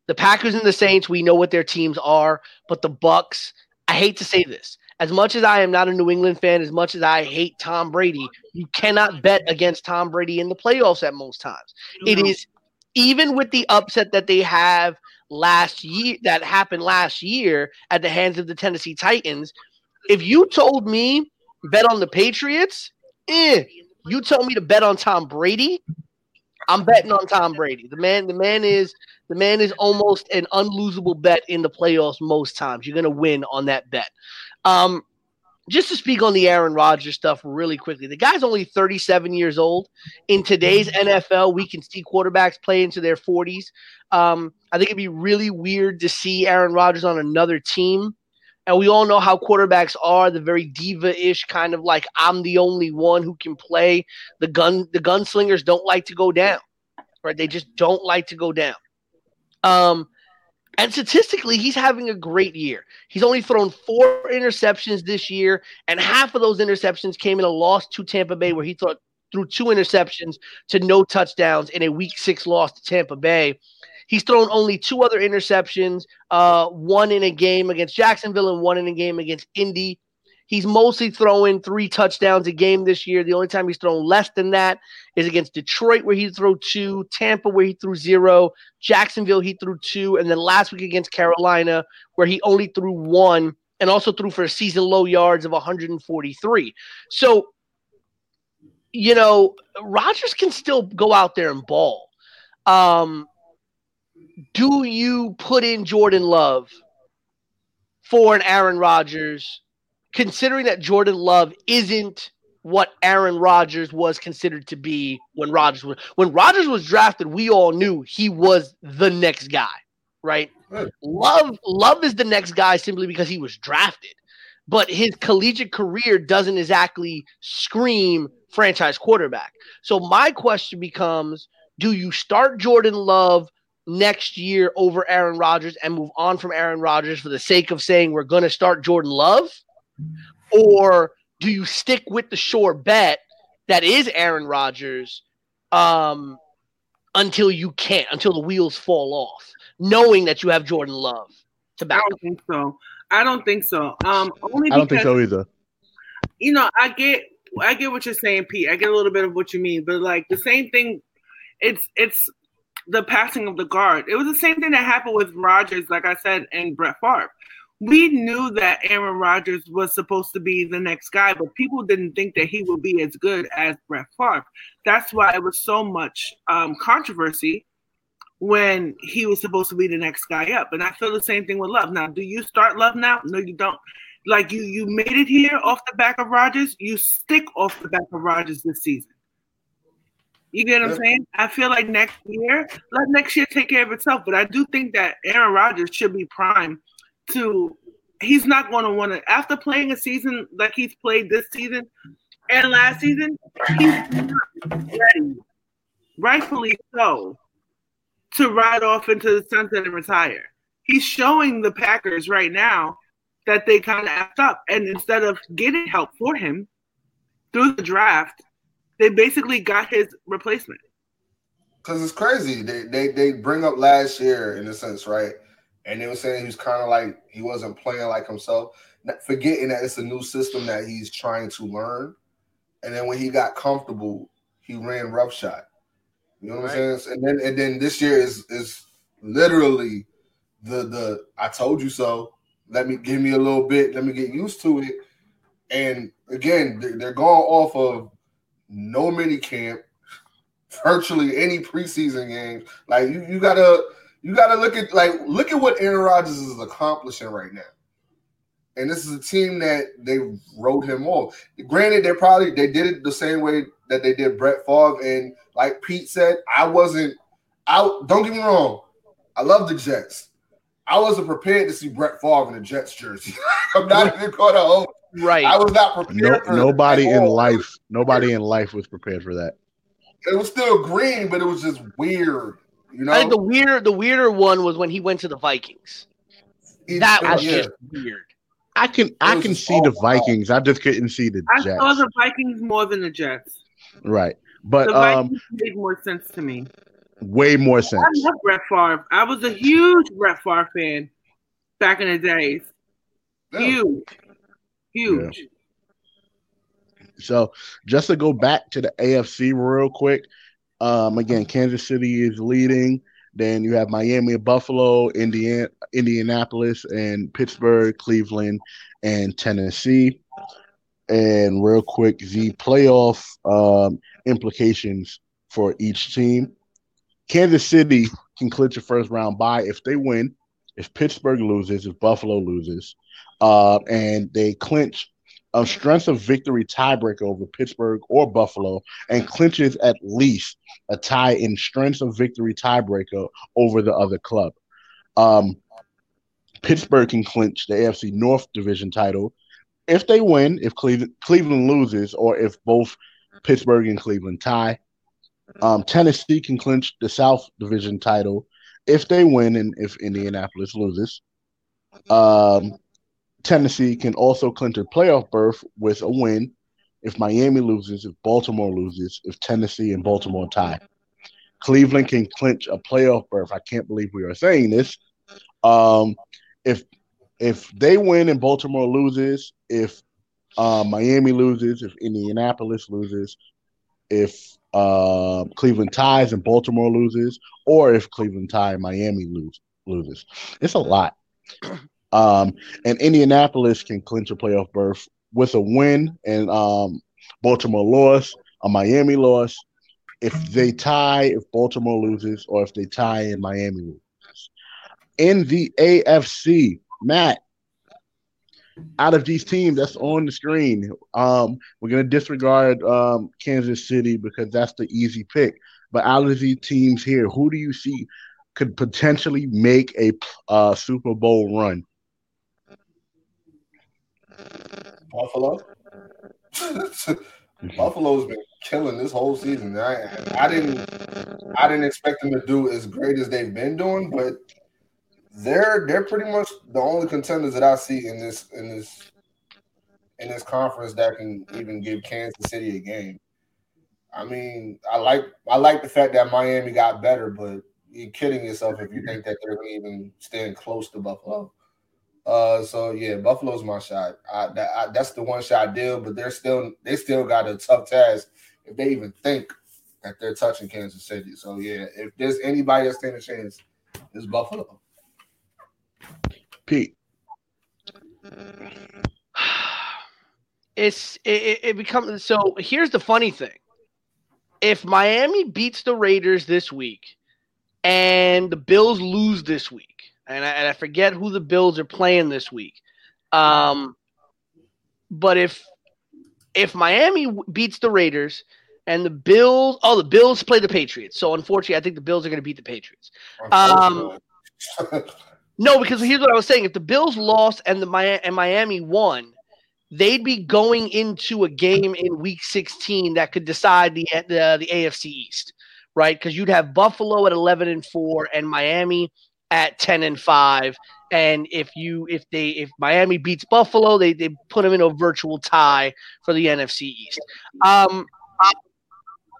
The Packers and the Saints, we know what their teams are, but the Bucks, I hate to say this, as much as I am not a New England fan, as much as I hate Tom Brady, you cannot bet against Tom Brady in the playoffs at most times. It is even with the upset that they have last year that happened last year at the hands of the Tennessee Titans. If you told me bet on the Patriots, eh, you told me to bet on Tom Brady, I'm betting on Tom Brady. The man, the man is the man is almost an unlosable bet in the playoffs most times. You're gonna win on that bet. Um, just to speak on the Aaron Rodgers stuff really quickly, the guy's only 37 years old. In today's NFL, we can see quarterbacks play into their 40s. Um, I think it'd be really weird to see Aaron Rodgers on another team. And we all know how quarterbacks are, the very diva-ish kind of like I'm the only one who can play. The gun the gunslingers don't like to go down. Right? They just don't like to go down. Um and statistically, he's having a great year. He's only thrown four interceptions this year, and half of those interceptions came in a loss to Tampa Bay, where he threw, threw two interceptions to no touchdowns in a Week Six loss to Tampa Bay. He's thrown only two other interceptions, uh, one in a game against Jacksonville and one in a game against Indy. He's mostly throwing three touchdowns a game this year. The only time he's thrown less than that is against Detroit, where he threw two, Tampa, where he threw zero, Jacksonville, he threw two, and then last week against Carolina, where he only threw one and also threw for a season low yards of 143. So, you know, Rodgers can still go out there and ball. Um, do you put in Jordan Love for an Aaron Rodgers, considering that Jordan Love isn't what Aaron Rodgers was considered to be when Rodgers was when Rodgers was drafted, we all knew he was the next guy, right? Right. Love Love is the next guy simply because he was drafted. But his collegiate career doesn't exactly scream franchise quarterback. So my question becomes, do you start Jordan Love next year over Aaron Rodgers and move on from Aaron Rodgers for the sake of saying we're going to start Jordan Love? Or do you stick with the sure bet that is Aaron Rodgers um, until you can't, until the wheels fall off, knowing that you have Jordan Love to back up? don't think so. I don't think so. Um, only I don't think so either. you know, I get I get what you're saying, Pete. I get a little bit of what you mean, but like the same thing, it's it's the passing of the guard. It was the same thing that happened with Rodgers, like I said, and Brett Favre. We knew that Aaron Rodgers was supposed to be the next guy, but people didn't think that he would be as good as Brett Favre. That's why it was so much um, controversy when he was supposed to be the next guy up. And I feel the same thing with Love. Now, do you start Love now? No, you don't. Like you, you made it here off the back of Rodgers. You stick off the back of Rodgers this season. You get what I'm saying? I feel like next year, let next year take care of itself. But I do think that Aaron Rodgers should be prime to. He's not going to want to after playing a season like he's played this season and last season. He's not ready, rightfully so, to ride off into the sunset and retire. He's showing the Packers right now that they kind of act up, and instead of getting help for him through the draft, they basically got his replacement. Because it's crazy. They, they they bring up last year in a sense, right? And they were saying he was kind of like he wasn't playing like himself, not forgetting that it's a new system that he's trying to learn. And then when he got comfortable, he ran rough shot. You know what I'm saying? And then and then this year is is literally the the I told you so. Let me give me a little bit. Let me get used to it. And again, they're, they're going off of no mini camp, virtually any preseason games. Like you, you gotta you gotta look at like look at what Aaron Rodgers is accomplishing right now. And this is a team that they wrote him off. Granted, they probably they did it the same way that they did Brett Favre. And like Pete said, I wasn't out. Don't get me wrong. I love the Jets. I wasn't prepared to see Brett Favre in a Jets jersey. I'm not even gonna hold. Right. I was not prepared. No, for nobody in life, nobody in life was prepared for that. It was still green, but it was just weird. You know, I think the weirder the weirder one was when he went to the Vikings. It- That was yeah. just weird. I can I can see the all wild. Vikings. I just couldn't see the I Jets. saw the Vikings more than the Jets. right, but The um, Vikings made more sense to me. way more sense. I love Brett Favre. I was a huge Brett Favre fan back in the days. Yeah. Huge, huge. So just to go back to the AFC real quick, um, again, Kansas City is leading. Then you have Miami, Buffalo, Indiana, Indianapolis, and Pittsburgh, Cleveland, and Tennessee. And real quick, the playoff um, implications for each team. Kansas City can clinch a first round bye if they win, if Pittsburgh loses, if Buffalo loses, uh, and they clinch a strength of victory tiebreaker over Pittsburgh or Buffalo and clinches at least a tie in strength of victory tiebreaker over the other club. Um, Pittsburgh can clinch the AFC North Division title if they win, if Cleveland, Cleveland loses, or if both Pittsburgh and Cleveland tie. Um, Tennessee can clinch the South Division title if they win and if Indianapolis loses. Um, Tennessee can also clinch a playoff berth with a win if Miami loses, if Baltimore loses, if Tennessee and Baltimore tie. Cleveland can clinch a playoff berth. I can't believe we are saying this. Um, if if they win and Baltimore loses, if uh, Miami loses, if Indianapolis loses, if uh, Cleveland ties and Baltimore loses, or if Cleveland tie and Miami lose, loses. It's a lot. Um, and Indianapolis can clinch a playoff berth with a win and um, Baltimore loss, a Miami loss. If they tie, if Baltimore loses, or if they tie and Miami loses. In the AFC, Matt, out of these teams that's on the screen, um, we're gonna disregard um, Kansas City because that's the easy pick. But out of these teams here, who do you see could potentially make a uh, Super Bowl run? Buffalo. Buffalo's been killing this whole season. I I didn't I didn't expect them to do as great as they've been doing, but they're they're pretty much the only contenders that I see in this in this in this conference that can even give Kansas City a game. I mean, I like I like the fact that Miami got better, but you're kidding yourself if you think that they're even stand close to Buffalo. Uh, so yeah, Buffalo's my shot. I, that, I, that's the one shot deal, but they're still they still got a tough task if they even think that they're touching Kansas City. So yeah, if there's anybody that's standing a chance, it's Buffalo. Pete. It's it, it becomes so. Here's the funny thing: if Miami beats the Raiders this week, and the Bills lose this week, and I, and I forget who the Bills are playing this week, um, but if if Miami beats the Raiders and the Bills, oh, the Bills play the Patriots. So unfortunately, I think the Bills are going to beat the Patriots. Um, no, because here's what I was saying: if the Bills lost and the Miami, and Miami won, they'd be going into a game in Week 16 that could decide the the, the AFC East, right? Because you'd have Buffalo at 11 and four and Miami at 10 and five. And if you if they if Miami beats Buffalo, they they put them in a virtual tie for the NFC East. Um,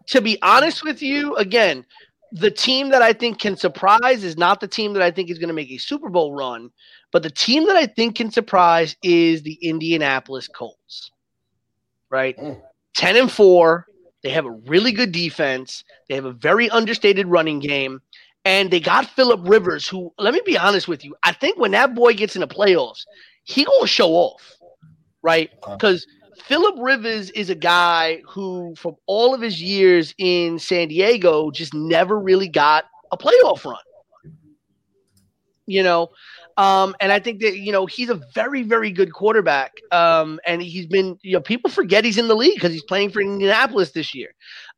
to be honest with you, again, the team that I think can surprise is not the team that I think is going to make a Super Bowl run, but the team that I think can surprise is the Indianapolis Colts. Right? Mm. 10 and 4. They have a really good defense. They have a very understated running game. And they got Philip Rivers, who, let me be honest with you, I think when that boy gets in the playoffs, he going to show off. Right? Because Philip Rivers is a guy who, from all of his years in San Diego, just never really got a playoff run. You know, um, and I think that you know he's a very, very good quarterback. Um, and he's been, you know, people forget he's in the league because he's playing for Indianapolis this year.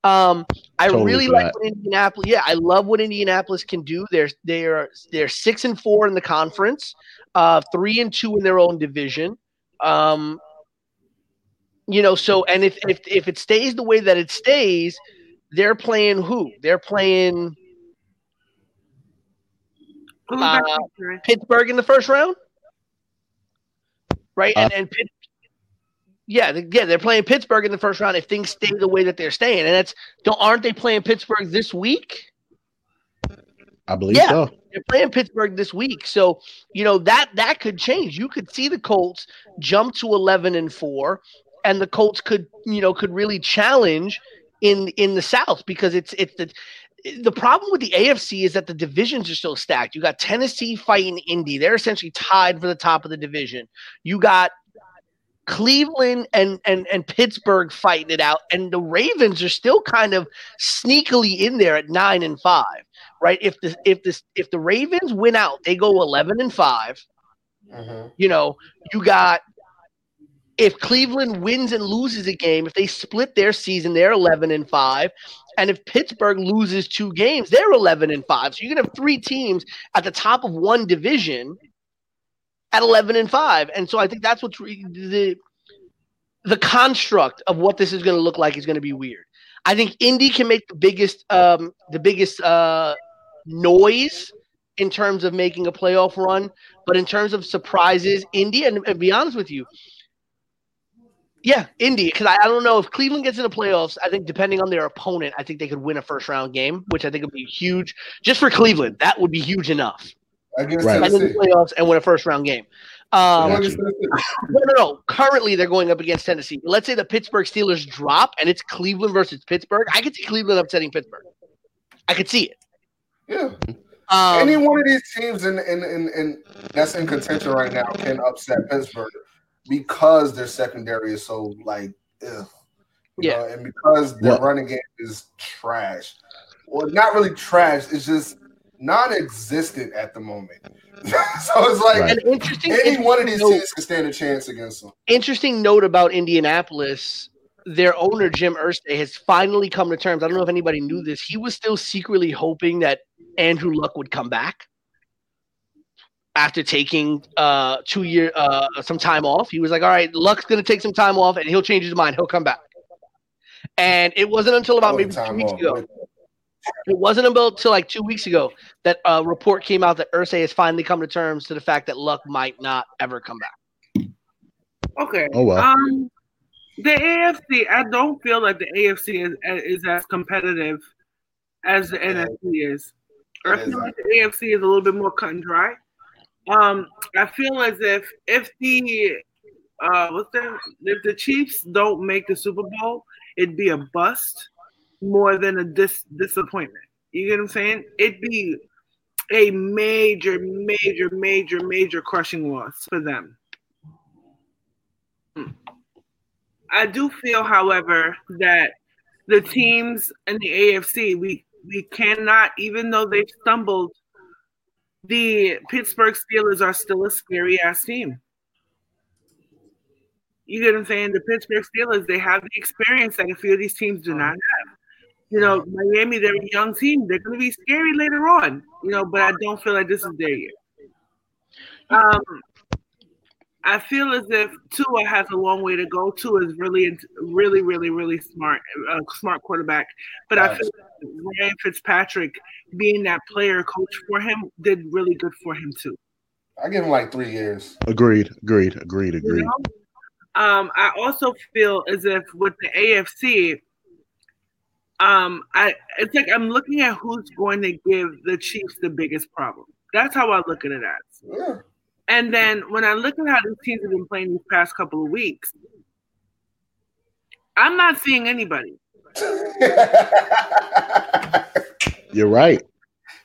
Um, I Totally really like what Indianapolis. Yeah, I love what Indianapolis can do. They're they're they're six and four in the conference, uh, three and two in their own division. Um, you know, so and if if if it stays the way that it stays, they're playing who? They're playing Uh. Pittsburgh in the first round, right? and and Pitt, yeah, they, yeah, they're playing Pittsburgh in the first round if things stay the way that they're staying. And that's don't aren't they playing Pittsburgh this week? I believe Yeah. so. They're playing Pittsburgh this week, so you know that that could change. You could see the Colts jump to eleven and four, and the Colts could you know could really challenge in in the South because it's it's the the problem with the AFC is that the divisions are so stacked. You got Tennessee fighting Indy; they're essentially tied for the top of the division. You got Cleveland and and and Pittsburgh fighting it out, and the Ravens are still kind of sneakily in there at nine and five right? If the if this if the Ravens win out, they go eleven and five. Mhm. You know, you got if Cleveland wins and loses a game, if they split their season, they're eleven and five. And if Pittsburgh loses two games, they're eleven and five. So you're gonna have three teams at the top of one division at eleven and five. And so I think that's what's re- the the construct of what this is going to look like is going to be weird. I think Indy can make the biggest um, the biggest uh, noise in terms of making a playoff run, but in terms of surprises, Indy and, and be honest with you, yeah, Indy because I, I don't know if Cleveland gets in the playoffs. I think depending on their opponent, I think they could win a first round game, which I think would be huge just for Cleveland. That would be huge enough. Against Right. Get in the Tennessee. playoffs and win a first round game. Um, no, no, no. Currently, they're going up against Tennessee. Let's say the Pittsburgh Steelers drop and it's Cleveland versus Pittsburgh. I could see Cleveland upsetting Pittsburgh. I could see it. Yeah. Um, Any one of these teams in, in, in, in that's in contention right now can upset Pittsburgh because their secondary is so like ugh, Yeah. know, and because their Well- running game is trash. Well, not really trash. It's just non-existent at the moment. so it's like Right. An interesting, any one of these interesting note- teams can stand a chance against them. interesting note about Indianapolis. Their owner Jim Irsay has finally come to terms. I don't know if anybody knew this. He was still secretly hoping that Andrew Luck would come back after taking uh two year uh some time off. He was like, "All right, Luck's going to take some time off, and he'll change his mind. He'll come back." And it wasn't until about maybe two Time weeks off. ago. It wasn't until like two weeks ago that a report came out that Irsay has finally come to terms to the fact that Luck might not ever come back. Okay. Oh well. Um, the AFC. I don't feel like the AFC is is as competitive as the Yeah. NFC is. I feel like the AFC is a little bit more cut and dry. Um, I feel as if if the uh, what's that? If the Chiefs don't make the Super Bowl, it'd be a bust more than a dis- disappointment. You get what I'm saying? It'd be a major, major, major, major crushing loss for them. Hmm. I do feel, however, that the teams in the AFC, we we cannot, even though they've stumbled, the Pittsburgh Steelers are still a scary ass team. You get what I'm saying? The Pittsburgh Steelers, they have the experience that a few of these teams do not have. You know, Miami, they're a young team. They're going to be scary later on, you know, but I don't feel like this is their year. Um, I feel as if Tua has a long way to go. Tua is really, really, really, really smart, a smart quarterback. But I feel like Ryan Fitzpatrick, being that player coach for him, did really good for him too. I give him like three years. Agreed. Agreed. Agreed. You Agreed. know? Um, I also feel as if with the AFC, um, I it's like I'm looking at who's going to give the Chiefs the biggest problem. That's how I look at it as. Yeah. And then when I look at how these teams have been playing these past couple of weeks, I'm not seeing anybody. You're right.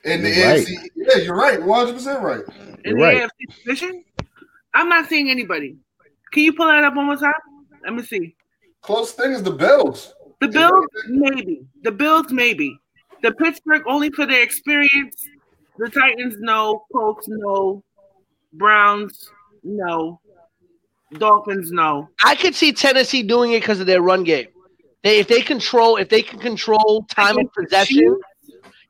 In the You're right. Yeah, you're right, 100 percent right. In You're the right. AFC division, I'm not seeing anybody. Can you pull that up one more time? Let me see. Close thing is the Bills. The Bills, maybe. The Bills, maybe. The Pittsburgh, only for their experience. The Titans, no. Colts, no. Browns, no. Dolphins, no. I could see Tennessee doing it because of their run game. They if they control if they can control time of possession.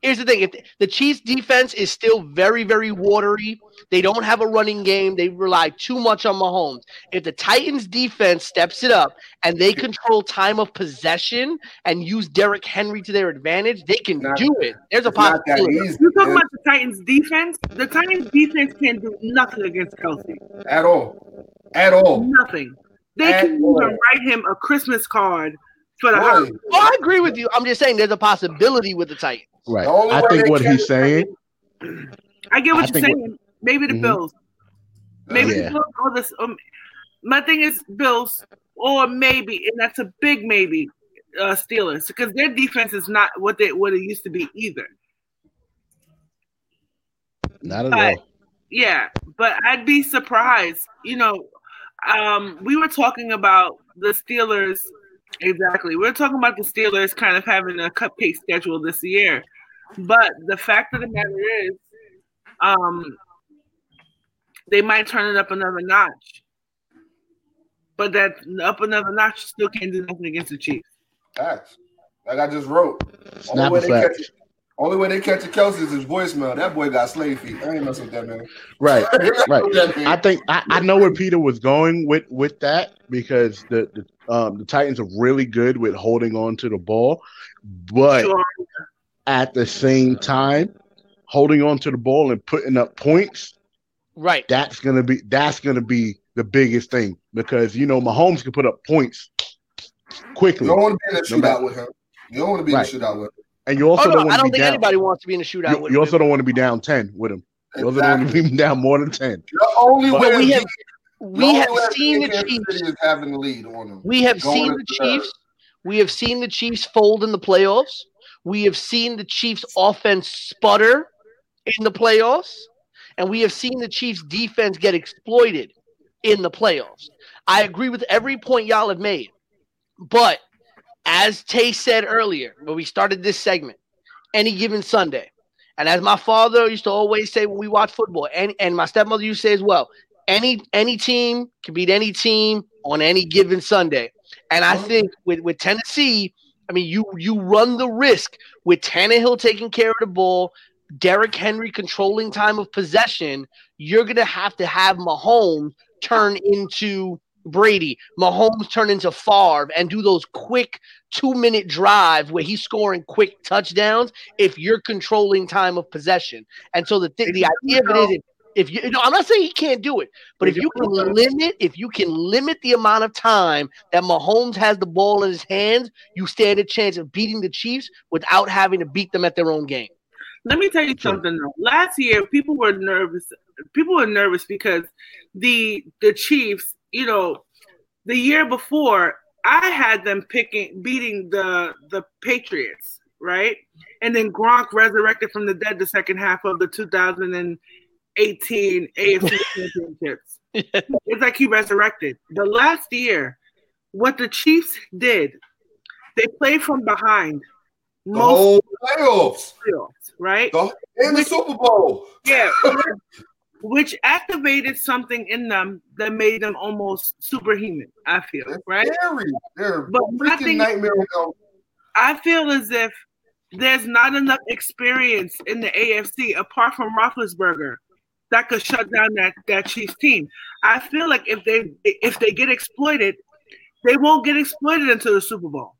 Chiefs? Here's the thing: if the Chiefs' defense is still very very watery, they don't have a running game. They rely too much on Mahomes. If the Titans' defense steps it up and they control time of possession and use Derrick Henry to their advantage, they can Not- do it. There's a It's not that possibility. You're talking man, about the Titans' defense? The Titans' defense can't do nothing against Kelce. at all. At all. Nothing. They At can even write him a Christmas card for the Well, I agree with you. I'm just saying there's a possibility with the Titans. Right. I think what he's saying. I get what I you're think saying. Maybe the Mhm. Bills. Maybe Yeah. the Bills or this. Um, my thing is Bills, or maybe, and that's a big maybe, uh, Steelers, because their defense is not what they what it used to be either. Not at But- all. Yeah, but I'd be surprised. You know, um, we were talking about the Steelers. Exactly, we are talking about the Steelers kind of having a cupcake schedule this year, but the fact of the matter is, um, they might turn it up another notch. But that up another notch still can't do nothing against the Chiefs. Facts. Like I just wrote. Snap way they catch Only way they catch a Kelce is his voicemail. That boy got slave feet. I ain't messing with that man. Right. Right. I think I, I know where Peter was going with with that because the the, um, the Titans are really good with holding on to the ball, but Sure. At the same time, holding on to the ball and putting up points Right. that's gonna be that's gonna be the biggest thing because you know Mahomes can put up points quickly, You don't want to be in a shootout matter- with him. You don't want to be Right. in a shootout with him. and you also Oh, no, don't I want to don't be think down. anybody wants to be in a shootout You, with you him. also don't want to be down ten with him. You also don't want to be down more than ten. The only But way we have- We only have seen the Chiefs. Is having the lead on them. We have Going seen the that. Chiefs. We have seen the Chiefs fold in the playoffs. We have seen the Chiefs offense sputter in the playoffs. And we have seen the Chiefs defense get exploited in the playoffs. I agree with every point y'all have made. But as Tay said earlier, when we started this segment, any given Sunday, And as my father used to always say when we watch football, and, and my stepmother used to say as well, any any team can beat any team on any given Sunday. And I think with, with Tennessee, I mean, you you run the risk with Tannehill taking care of the ball, Derrick Henry controlling time of possession. You're gonna have to have Mahomes turn into Brady, Mahomes turn into Favre, and do those quick two minute drive where he's scoring quick touchdowns. If you're controlling time of possession, and so the th- the idea of it is. If, if you, no, I'm not saying he can't do it, but if you can limit, if you can limit the amount of time that Mahomes has the ball in his hands, you stand a chance of beating the Chiefs without having to beat them at their own game. Let me tell you something though. Last year, people were nervous. People were nervous because the the Chiefs, you know, the year before, I had them picking beating the the Patriots, right? And then Gronk resurrected from the dead the second half of the 2018 AFC Championships. It's like he resurrected. The last year, what the Chiefs did, they played from behind. The whole playoffs, playoffs right? The, in the Super Bowl. Yeah, which activated something in them that made them almost superhuman. I feel They're right, Scary. They're But freaking nothing- nightmare. now. I feel as if there's not enough experience in the AFC apart from Roethlisberger that could shut down that that Chiefs team. I feel like if they if they get exploited, they won't get exploited until the Super Bowl.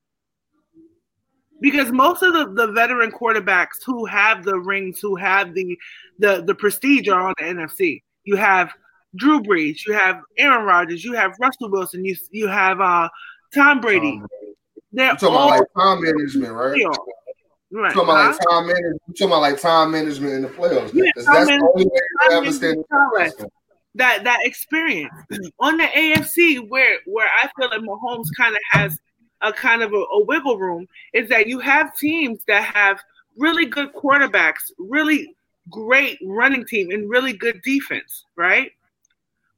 Because most of the, the veteran quarterbacks who have the rings, who have the the the prestige are on the NFC. You have Drew Brees, you have Aaron Rodgers, you have Russell Wilson, you you have uh Tom Brady. Um, They're you talking all about like time management, right? Right. talking about like time management. You talking about like time management in the playoffs? Yeah, that's the only way you ever stand. that that experience on the AFC where where I feel like Mahomes kind of has a kind of a, a wiggle room is that you have teams that have really good quarterbacks, really great running team, and really good defense, right?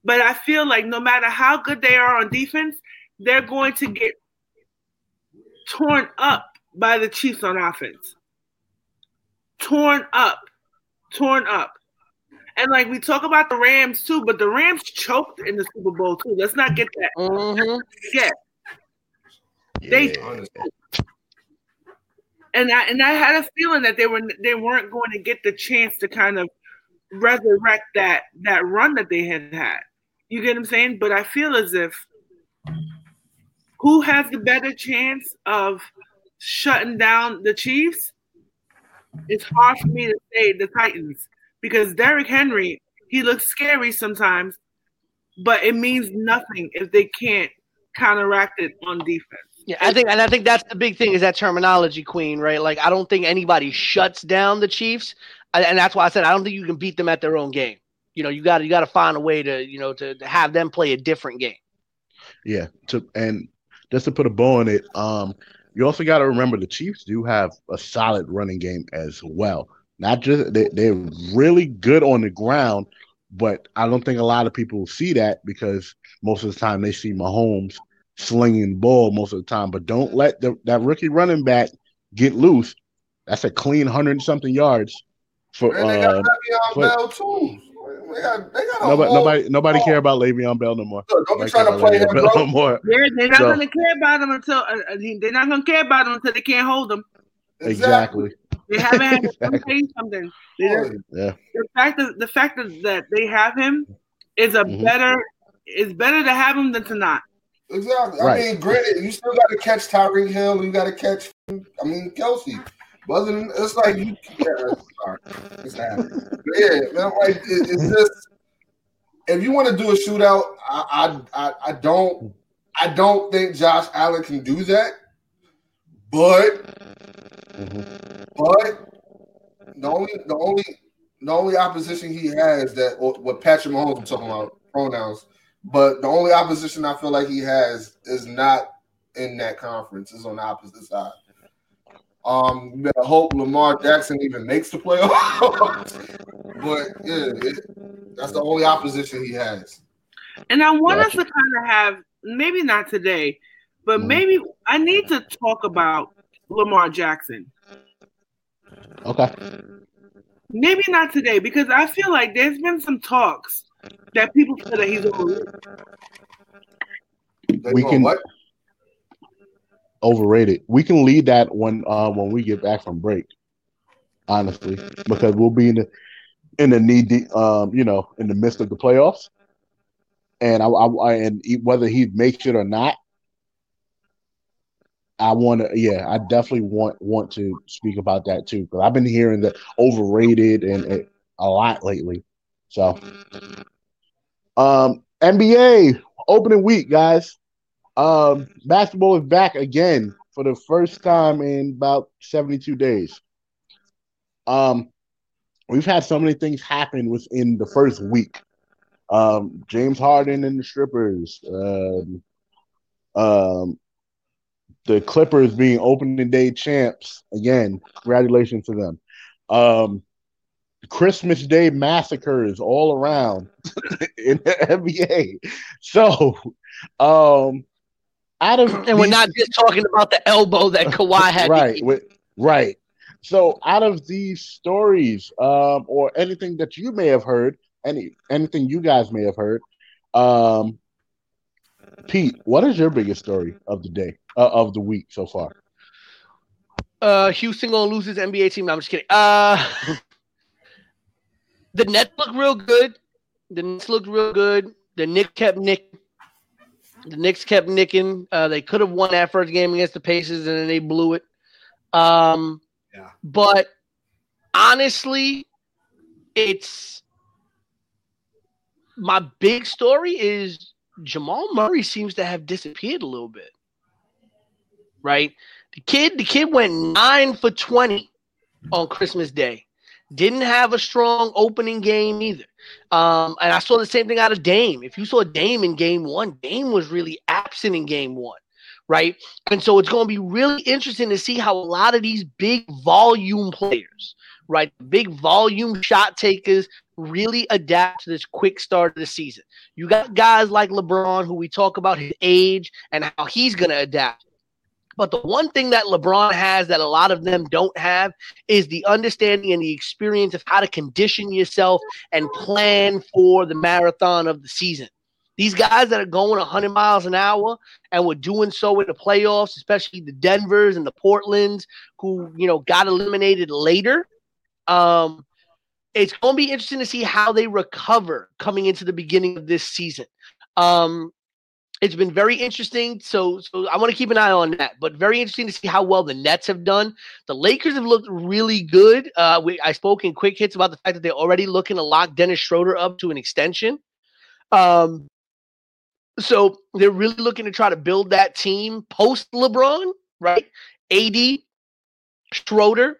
But I feel like no matter how good they are on defense, they're going to get torn up by the Chiefs on offense. Torn up, torn up. And like we talk about the Rams too, but the Rams choked in the Super Bowl too. Let's not get that. Mhm. Yeah. They and I and I had a feeling that they were they weren't going to get the chance to kind of resurrect that that run that they had had. You get what I'm saying? But I feel as if who has the better chance of shutting down the Chiefs? It's hard for me to say the Titans because Derrick Henry he looks scary sometimes, but it means nothing if they can't counteract it on defense. Yeah, I think, and I think that's the big thing is that terminology, Queen, right? Like, I don't think anybody shuts down the Chiefs, and and that's why I said I don't think you can beat them at their own game. You know, you got to you got to find a way to you know to, to have them play a different game. Yeah. To and just to put a bow on it, um, you also got to remember the Chiefs do have a solid running game as well. Not just they, they're really good on the ground, but I don't think a lot of people see that because most of the time they see Mahomes slinging ball most of the time. But don't let the, that rookie running back get loose. That's a clean hundred something yards for And they got uh, Le'Veon Bell too. They got, they got a nobody whole- nobody nobody care about Le'Veon Bell no more. Look, don't be trying to about play him, Bell bro. no more. They're, they're not So- going to care about them until uh, uh, they're not going to care about them until they can't hold them. Exactly. They haven't had let me Exactly. tell you something. They- Yeah. the fact that the fact that, that they have him is a Mhm. better is better to have him than to not. Exactly. Right. I mean, granted, you still got to catch Tyreek Hill. You got to catch, I mean, Kelce. But other than it's like you, yeah, sorry, it's happening. But yeah, man, like it, it's just if you want to do a shootout, I, I, I, don't, I don't think Josh Allen can do that. But, Mhm. but the only, the only, the only opposition he has that or what Patrick Mahomes I'm talking about pronouns. But the only opposition I feel like he has is not in that conference. Is on the opposite side. Um, you better hope Lamar Jackson even makes the playoffs. but yeah, it, that's the only opposition he has. And I want us to kind of have maybe not today, but Mhm. maybe I need to talk about Lamar Jackson. Okay. Maybe not today because I feel like there's been some talks that people feel that he's overrated. We can- what? Overrated. We can lead that when uh, when we get back from break. Honestly, because we'll be in the in the knee deep, um, you know, in the midst of the playoffs, and I, I, and he- whether he makes it or not, I want to. Yeah, I definitely want want to speak about that too because I've been hearing that overrated and, and a lot lately. So, um, NBA opening week, guys. Um, basketball is back again for the first time in about 72 days. Um, we've had so many things happen within the first week. Um, James Harden and the strippers. Um, um, the Clippers being opening day champs again. Congratulations to them. Um, Christmas Day massacres all around in the NBA. So, um, out of And we're these- not just talking about the elbow that Kawhi had. right, with, right. So, out of these stories, um, or anything that you may have heard, any anything you guys may have heard, um, Pete, what is your biggest story of the day uh, of the week so far? Uh, Houston gonna lose his NBA team. No, I'm just kidding. Uh, the Nets look real good. The Nets looked real good. The Knicks kept nicking. The Knicks kept nicking. Uh, they could have won that first game against the Pacers, and then they blew it. Um, Yeah. but honestly, it's my big story is Jamal Murray seems to have disappeared a little bit. Right? The kid, the kid went nine for twenty on Christmas Day. Didn't have a strong opening game either. Um, and I saw the same thing out of Dame. If you saw Dame in game one, Dame was really absent in game one, right? And so it's going to be really interesting to see how a lot of these big volume players, right, big volume shot takers, really adapt to this quick start of the season. You got guys like LeBron, who we talk about his age and how he's going to adapt. But the one thing that LeBron has that a lot of them don't have is the understanding and the experience of how to condition yourself and plan for the marathon of the season. These guys that are going 100 miles an hour and were doing so in the playoffs, especially the Denvers and the Portlands, who you know got eliminated later. Um, it's going to be interesting to see how they recover coming into the beginning of this season. Um, it's been very interesting. So, so I want to keep an eye on that. But very interesting to see how well the Nets have done. The Lakers have looked really good. Uh, we, I spoke in quick hits about the fact that they're already looking to lock Dennis Schroeder up to an extension. Um, so they're really looking to try to build that team post LeBron, right? AD, Schroeder,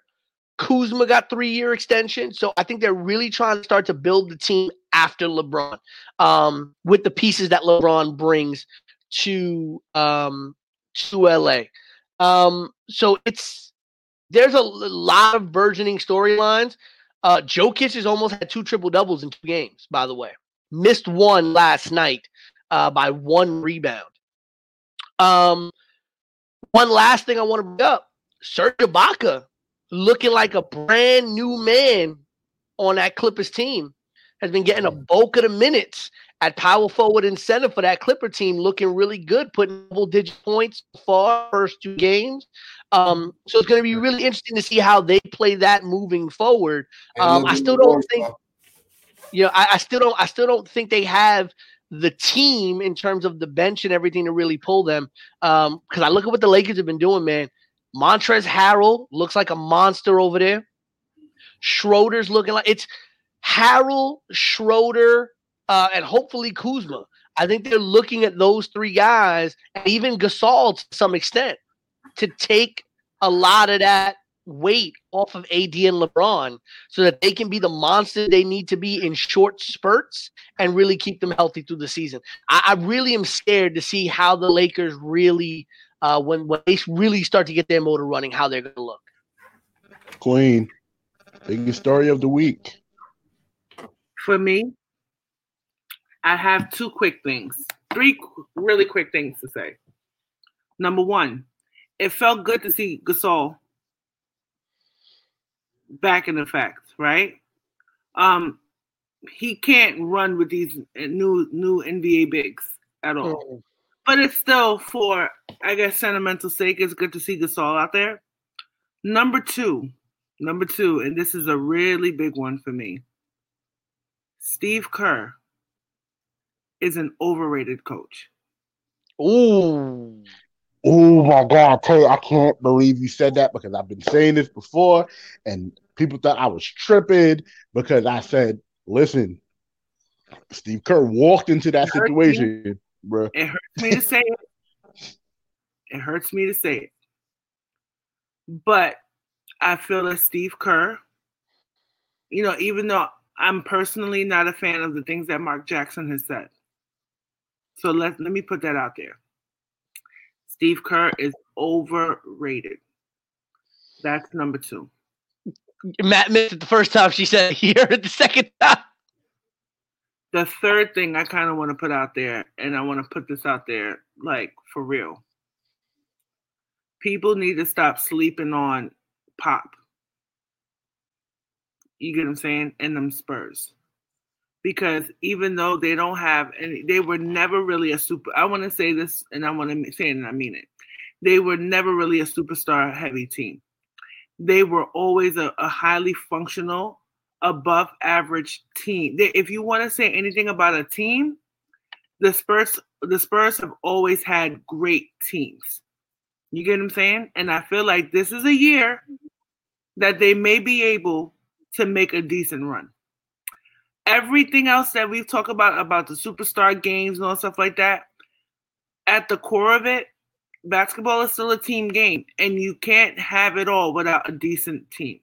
Kuzma got three year extension. So I think they're really trying to start to build the team after LeBron um, with the pieces that LeBron brings to um, to LA. Um, so it's there's a lot of burgeoning storylines. Uh, Jokic has almost had two triple doubles in two games, by the way. Missed one last night uh, by one rebound. Um, one last thing I want to bring up: Serge Ibaka looking like a brand new man on that Clippers team has been getting a bulk of the minutes at power forward and center for that Clipper team, looking really good, putting double digit points for first two games. Um, so it's going to be really interesting to see how they play that moving forward. Um, I still don't think you know, I, I still don't I still don't think they have the team in terms of the bench and everything to really pull them. Um, because I look at what the Lakers have been doing, man. Montrezl Harrell looks like a monster over there. Schroeder's looking like it's Harrell, Schroeder, uh, and hopefully Kuzma. I think they're looking at those three guys and even Gasol to some extent to take a lot of that weight off of AD and LeBron so that they can be the monster they need to be in short spurts and really keep them healthy through the season. I, I really am scared to see how the Lakers really, uh, when when they really start to get their motor running, how they're going to look. Queen, biggest story of the week. For me, I have two quick things, three really quick things to say. Number one, it felt good to see Gasol back in effect. right? Um, he can't run with these new new NBA bigs at all. Mm. But it's still for I guess sentimental sake. It's good to see Gasol out there. Number two, number two, and this is a really big one for me. Steve Kerr is an overrated coach. Ooh. Oh my god! I tell you, I can't believe you said that because I've been saying this before, and people thought I was tripping because I said, "Listen, Steve Kerr walked into that It hurts me. situation, bro." It hurts me to say it. It hurts me to say it. But I feel that Steve Kerr, you know, even though I'm personally not a fan of the things that Mark Jackson has said. So let, let me put that out there. Steve Kerr is overrated. That's number two. Matt missed it the first time she said it. He heard it the second time. The third thing I kind of want to put out there, and I want to put this out there like for real. People need to stop sleeping on Pop. You get what I'm saying? And them Spurs. Because even though they don't have any, they were never really a super. I want to say this, and I want to say it, and I mean it. They were never really a superstar heavy team. They were always a, a highly functional, above average team. They, if you want to say anything about a team, the Spurs, the Spurs have always had great teams. You get what I'm saying? And I feel like this is a year that they may be able to make a decent run. Everything else that we've talked about about the superstar games and all stuff like that, at the core of it, basketball is still a team game, and you can't have it all without a decent team.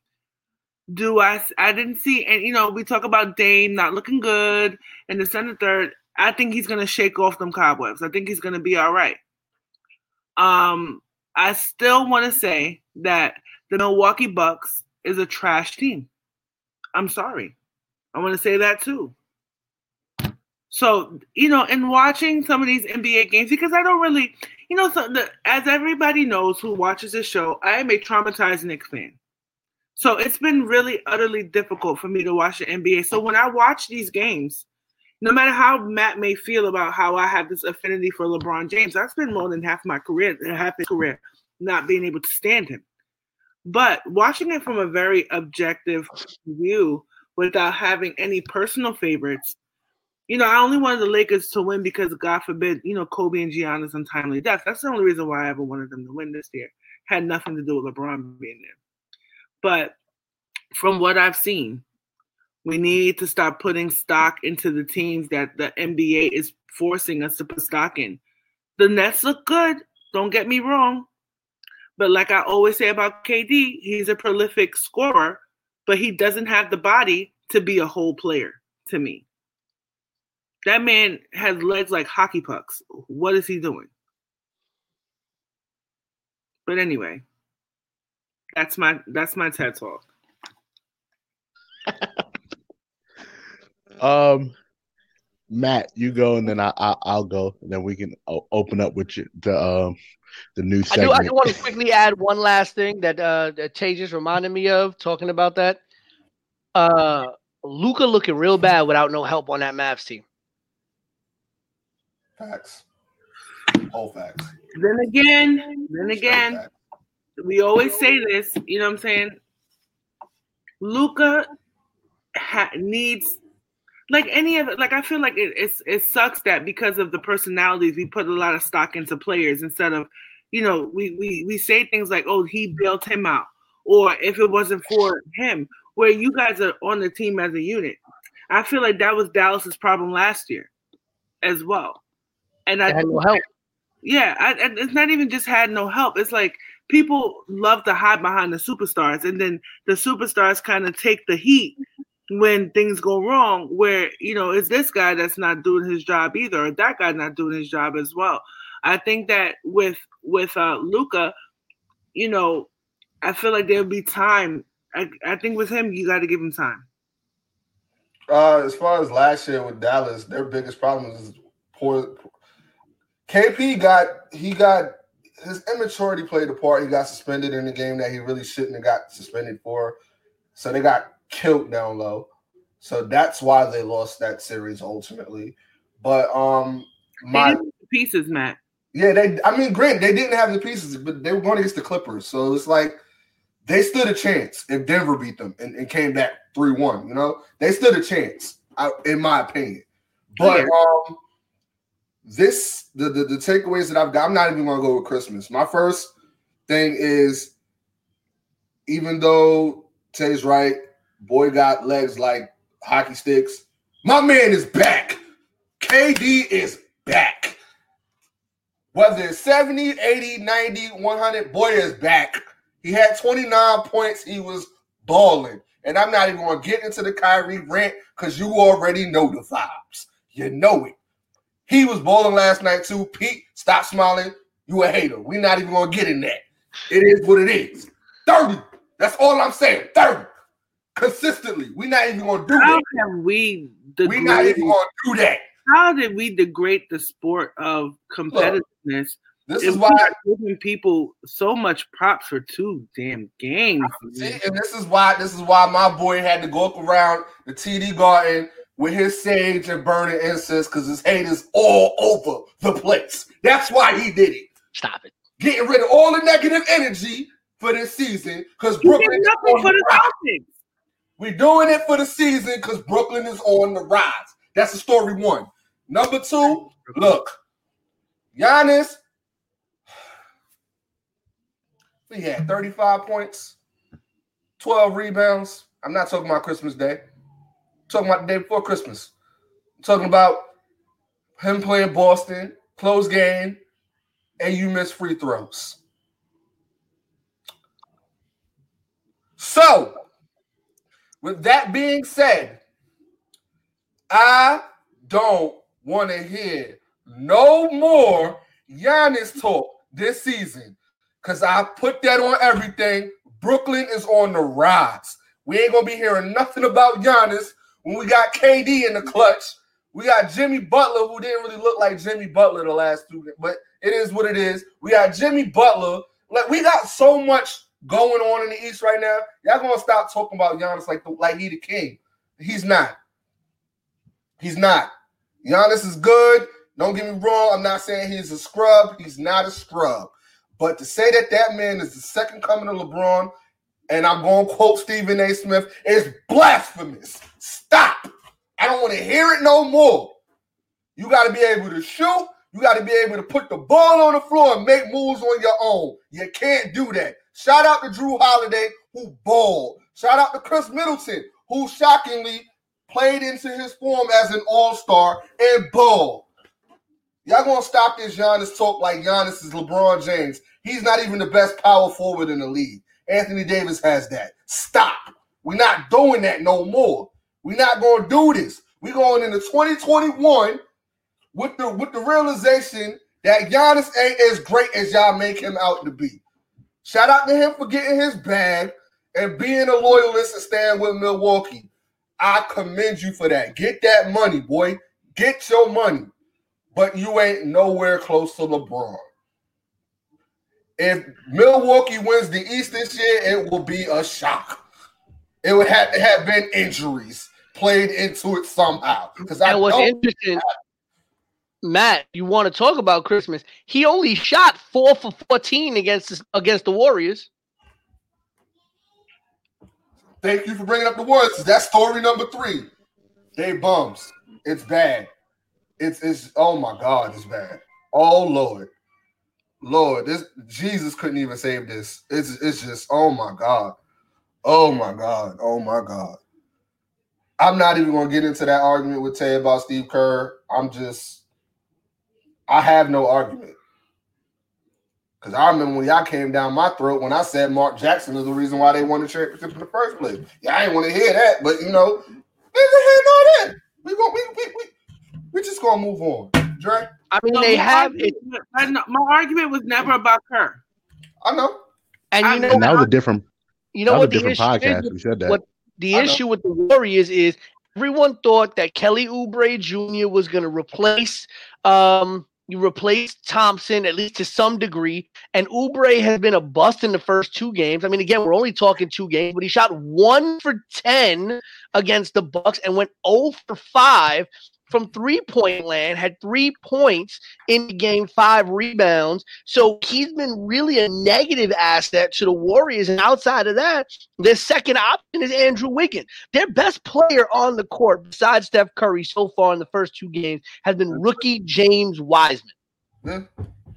Do I? I didn't see, and you know, we talk about Dame not looking good, and the center third. I think he's gonna shake off them cobwebs. I think he's gonna be all right. Um, I still want to say that the Milwaukee Bucks is a trash team. I'm sorry. I want to say that too. So, you know, in watching some of these NBA games, because I don't really, you know, so the, as everybody knows who watches this show, I am a traumatized Knicks fan. So it's been really utterly difficult for me to watch the NBA. So when I watch these games, no matter how Matt may feel about how I have this affinity for LeBron James, I spent more than half my career, half his career, not being able to stand him. But watching it from a very objective view without having any personal favorites, you know, I only wanted the Lakers to win because, God forbid, you know, Kobe and Gianna's untimely death. That's the only reason why I ever wanted them to win this year. Had nothing to do with LeBron being there. But from what I've seen, we need to stop putting stock into the teams that the NBA is forcing us to put stock in. The Nets look good, don't get me wrong. But like I always say about KD, he's a prolific scorer, but he doesn't have the body to be a whole player to me. That man has legs like hockey pucks. What is he doing? But anyway, that's my that's my TED talk. Um, Matt, you go, and then I, I I'll go, and then we can o- open up with you the um the new I do. segment. I do want to quickly add one last thing that uh that Tay just reminded me of talking about that. Uh, Luka looking real bad without no help on that Mavs team. Facts. Whole facts. Then again, then again, we always say this, you know what I'm saying? Luka ha- needs like any of it. Like I feel like it, it's it sucks that because of the personalities, we put a lot of stock into players instead of, you know, we we we say things like, "Oh, he bailed him out," or if it wasn't for him, where you guys are on the team as a unit. I feel like that was Dallas's problem last year, as well. And I had no help. yeah, I, and it's not even just had no help. It's like people love to hide behind the superstars, and then the superstars kind of take the heat when things go wrong. Where you know, it's this guy that's not doing his job either, or that guy not doing his job as well. I think that with with uh, Luka, you know, I feel like there'll be time. I, I think with him, you got to give him time. Uh, as far as last year with Dallas, their biggest problem is poor. KP got he got his immaturity played a part. He got suspended in the game that he really shouldn't have got suspended for. So they got killed down low. So that's why they lost that series ultimately. But um my didn't have the pieces, Matt. yeah, they I mean granted, they didn't have the pieces, but they were going against the Clippers. So it's like they stood a chance if Denver beat them and, and came back 3-1. You know, they stood a chance, I, in my opinion. But Yeah. um this the, the the takeaways that I've got, I'm not even gonna go with Christmas. My first thing is even though Tay's right, boy got legs like hockey sticks. My man is back. KD is back. Whether it's 70, 80, 90, 100, boy is back. He had 29 points. He was balling. And I'm not even going to get into the Kyrie rant because you already know the vibes. You know it. He was balling last night too. Pete, stop smiling. You a hater. we not even going to get in that. It is what it is. 30. That's all I'm saying. 30. Consistently. We're not even going to do How that. have we we not even going to do that. How did we degrade the sport of competitiveness? This if is why we are giving people so much props for two damn games. See, and this is why this is why my boy had to go up around the TD garden with his sage and burning incense because his haters all over the place. That's why he did it. Stop it. Getting rid of all the negative energy for this season because Brooklyn did is nothing on for the the. Celtics. We're doing it for the season because Brooklyn is on the rise. That's the story one. Number two, look, Giannis, he had 35 points, 12 rebounds. I'm not talking about Christmas Day. I'm talking about the day before Christmas. I'm talking about him playing Boston, close game, and you miss free throws. So, with that being said, I don't want to hear no more Giannis talk this season because I put that on everything. Brooklyn is on the rise. We ain't gonna be hearing nothing about Giannis when we got KD in the clutch. We got Jimmy Butler, who didn't really look like Jimmy Butler the last two, but it is what it is. We got Jimmy Butler. Like we got so much going on in the East right now. Y'all gonna stop talking about Giannis like the, like he the king. He's not. He's not. Giannis is good. Don't get me wrong. I'm not saying he's a scrub. He's not a scrub. But to say that that man is the second coming of LeBron, and I'm going to quote Stephen A. Smith, is blasphemous. Stop. I don't want to hear it no more. You got to be able to shoot. You got to be able to put the ball on the floor and make moves on your own. You can't do that. Shout out to Jrue Holiday, who balled. Shout out to Khris Middleton, who shockingly played into his form as an all-star and balled. Y'all gonna stop this Giannis talk like Giannis is LeBron James. He's not even the best power forward in the league. Anthony Davis has that. Stop. We're not doing that no more. We're not gonna do this. We're going into 2021 with the with the realization that Giannis ain't as great as y'all make him out to be. Shout out to him for getting his bag and being a loyalist and staying with Milwaukee. I commend you for that. Get that money, boy. Get your money. But you ain't nowhere close to LeBron. If Milwaukee wins the East this year, it will be a shock. It would have to have been injuries played into it somehow. Because I what's don't interesting, Matt, you want to talk about Christmas? He only shot four for fourteen against against the Warriors. Thank you for bringing up the words. That's story number three. They bums. It's bad. It's it's oh my god, it's bad. Oh Lord, Lord, this Jesus couldn't even save this. It's it's just oh my god, oh my god, oh my god. I'm not even gonna get into that argument with Tay about Steve Kerr. I'm just, I have no argument. Because I remember when y'all came down my throat when I said Mark Jackson is the reason why they won the championship in the first place. Yeah, I didn't want to hear that, but you know, they didn't hear that. We going we we we we just gonna move on. Dre, I mean, No, they have it, argument- I my argument was never about her. I know. and you know, And that was a different, you know was a what the different issue podcast. with We said that. what- the I know. issue with the Warriors is everyone thought that Kelly Oubre Jr. was going to replace um, You replaced Thompson at least to some degree, and Oubre has been a bust in the first two games. I mean, again, we're only talking two games, but he shot one for ten against the Bucks and went 0 for five from three point land, had three points in game five rebounds. So he's been really a negative asset to the Warriors. And outside of that, their second option is Andrew Wiggins. Their best player on the court, besides Steph Curry, so far in the first two games, has been rookie James Wiseman. Yeah.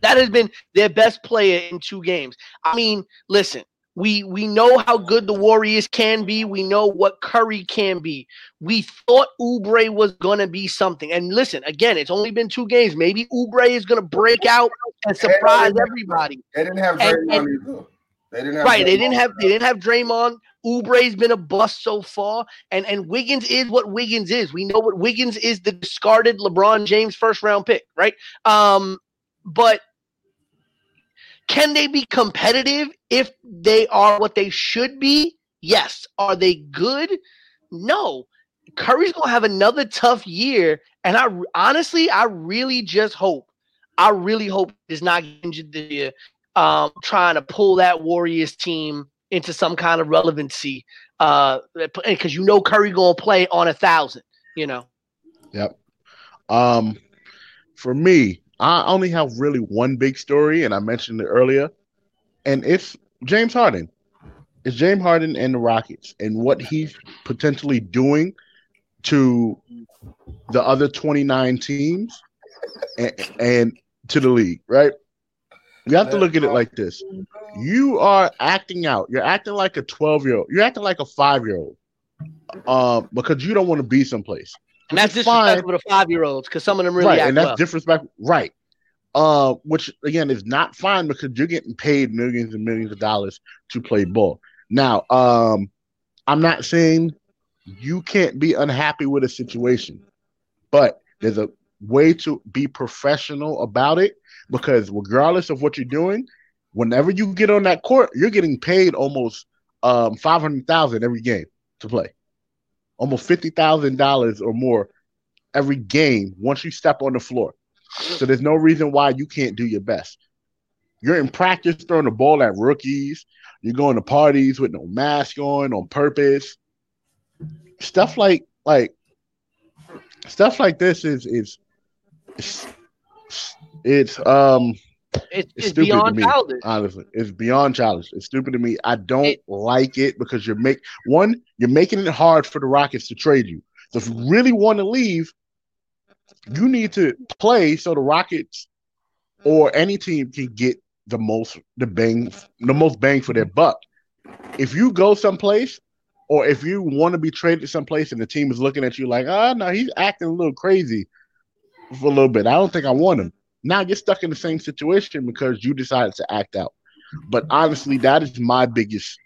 That has been their best player in two games. I mean, listen, we we know how good the Warriors can be. We know what Curry can be. We thought Oubre was gonna be something. And listen, again, it's only been two games. Maybe Oubre is gonna break out and surprise everybody. They didn't have And- Draymond either. They didn't have Right? They didn't have they didn't have Draymond. Oubre's been a bust so far, and and Wiggins is what Wiggins is. We know what Wiggins is the discarded LeBron James first round pick, right? Um, but can they be competitive if they are what they should be? Yes. Are they good? No. Curry's gonna have another tough year, and I honestly, I really just hope, I really hope he's not injured this year, um, trying to pull that Warriors team into some kind of relevancy, uh, because you know Curry gonna play on a thousand, you know. Yep. Um, for me, I only have really one big story, and I mentioned it earlier, and it's James Harden. It's James Harden and the Rockets, and what he's potentially doing to the other 29 teams and, and to the league, right? You have to look at it like this. You are acting out. You're acting like a 12 year old. You're acting like a five year old uh, because you don't want to be someplace. And that's It's fine. disrespectful to five year olds because some of them really right, and that's well. disrespectful. Right. Uh, which again is not fine because you're getting paid millions and millions of dollars to play ball. Now, um, I'm not saying you can't be unhappy with a situation, but there's a way to be professional about it because regardless of what you're doing, whenever you get on that court, you're getting paid almost um five hundred thousand every game to play, almost fifty thousand dollars or more every game once you step on the floor. So there's no reason why you can't do your best. You're in practice throwing the ball at rookies. You're going to parties with no mask on on purpose. Stuff like like stuff like this is is it's, it's um It's, it's it's beyond me. childish. honestly. It's beyond childish. It's stupid to me. I don't It- like it because you're make one, you're making it hard for the Rockets to trade you. So if you really want to leave, you need to play so the Rockets or any team can get the most the bang the most bang for their buck. If you go someplace or if you want to be traded someplace and the team is looking at you like, oh no, he's acting a little crazy for a little bit. I don't think I want him. Now you're stuck in the same situation because you decided to act out. But honestly, that is my biggest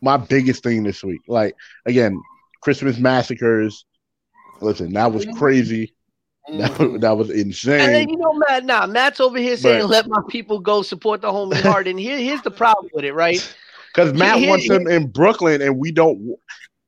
my biggest thing this week. Like again, Christmas massacres. Listen, that was crazy. That, was- that was And then insane. you know, Matt, nah, Matt's over here saying, But- "Let my people go support the homie Harden." Here, here's the problem with it, right? Because Matt Here- wants here- him in Brooklyn, and we don't.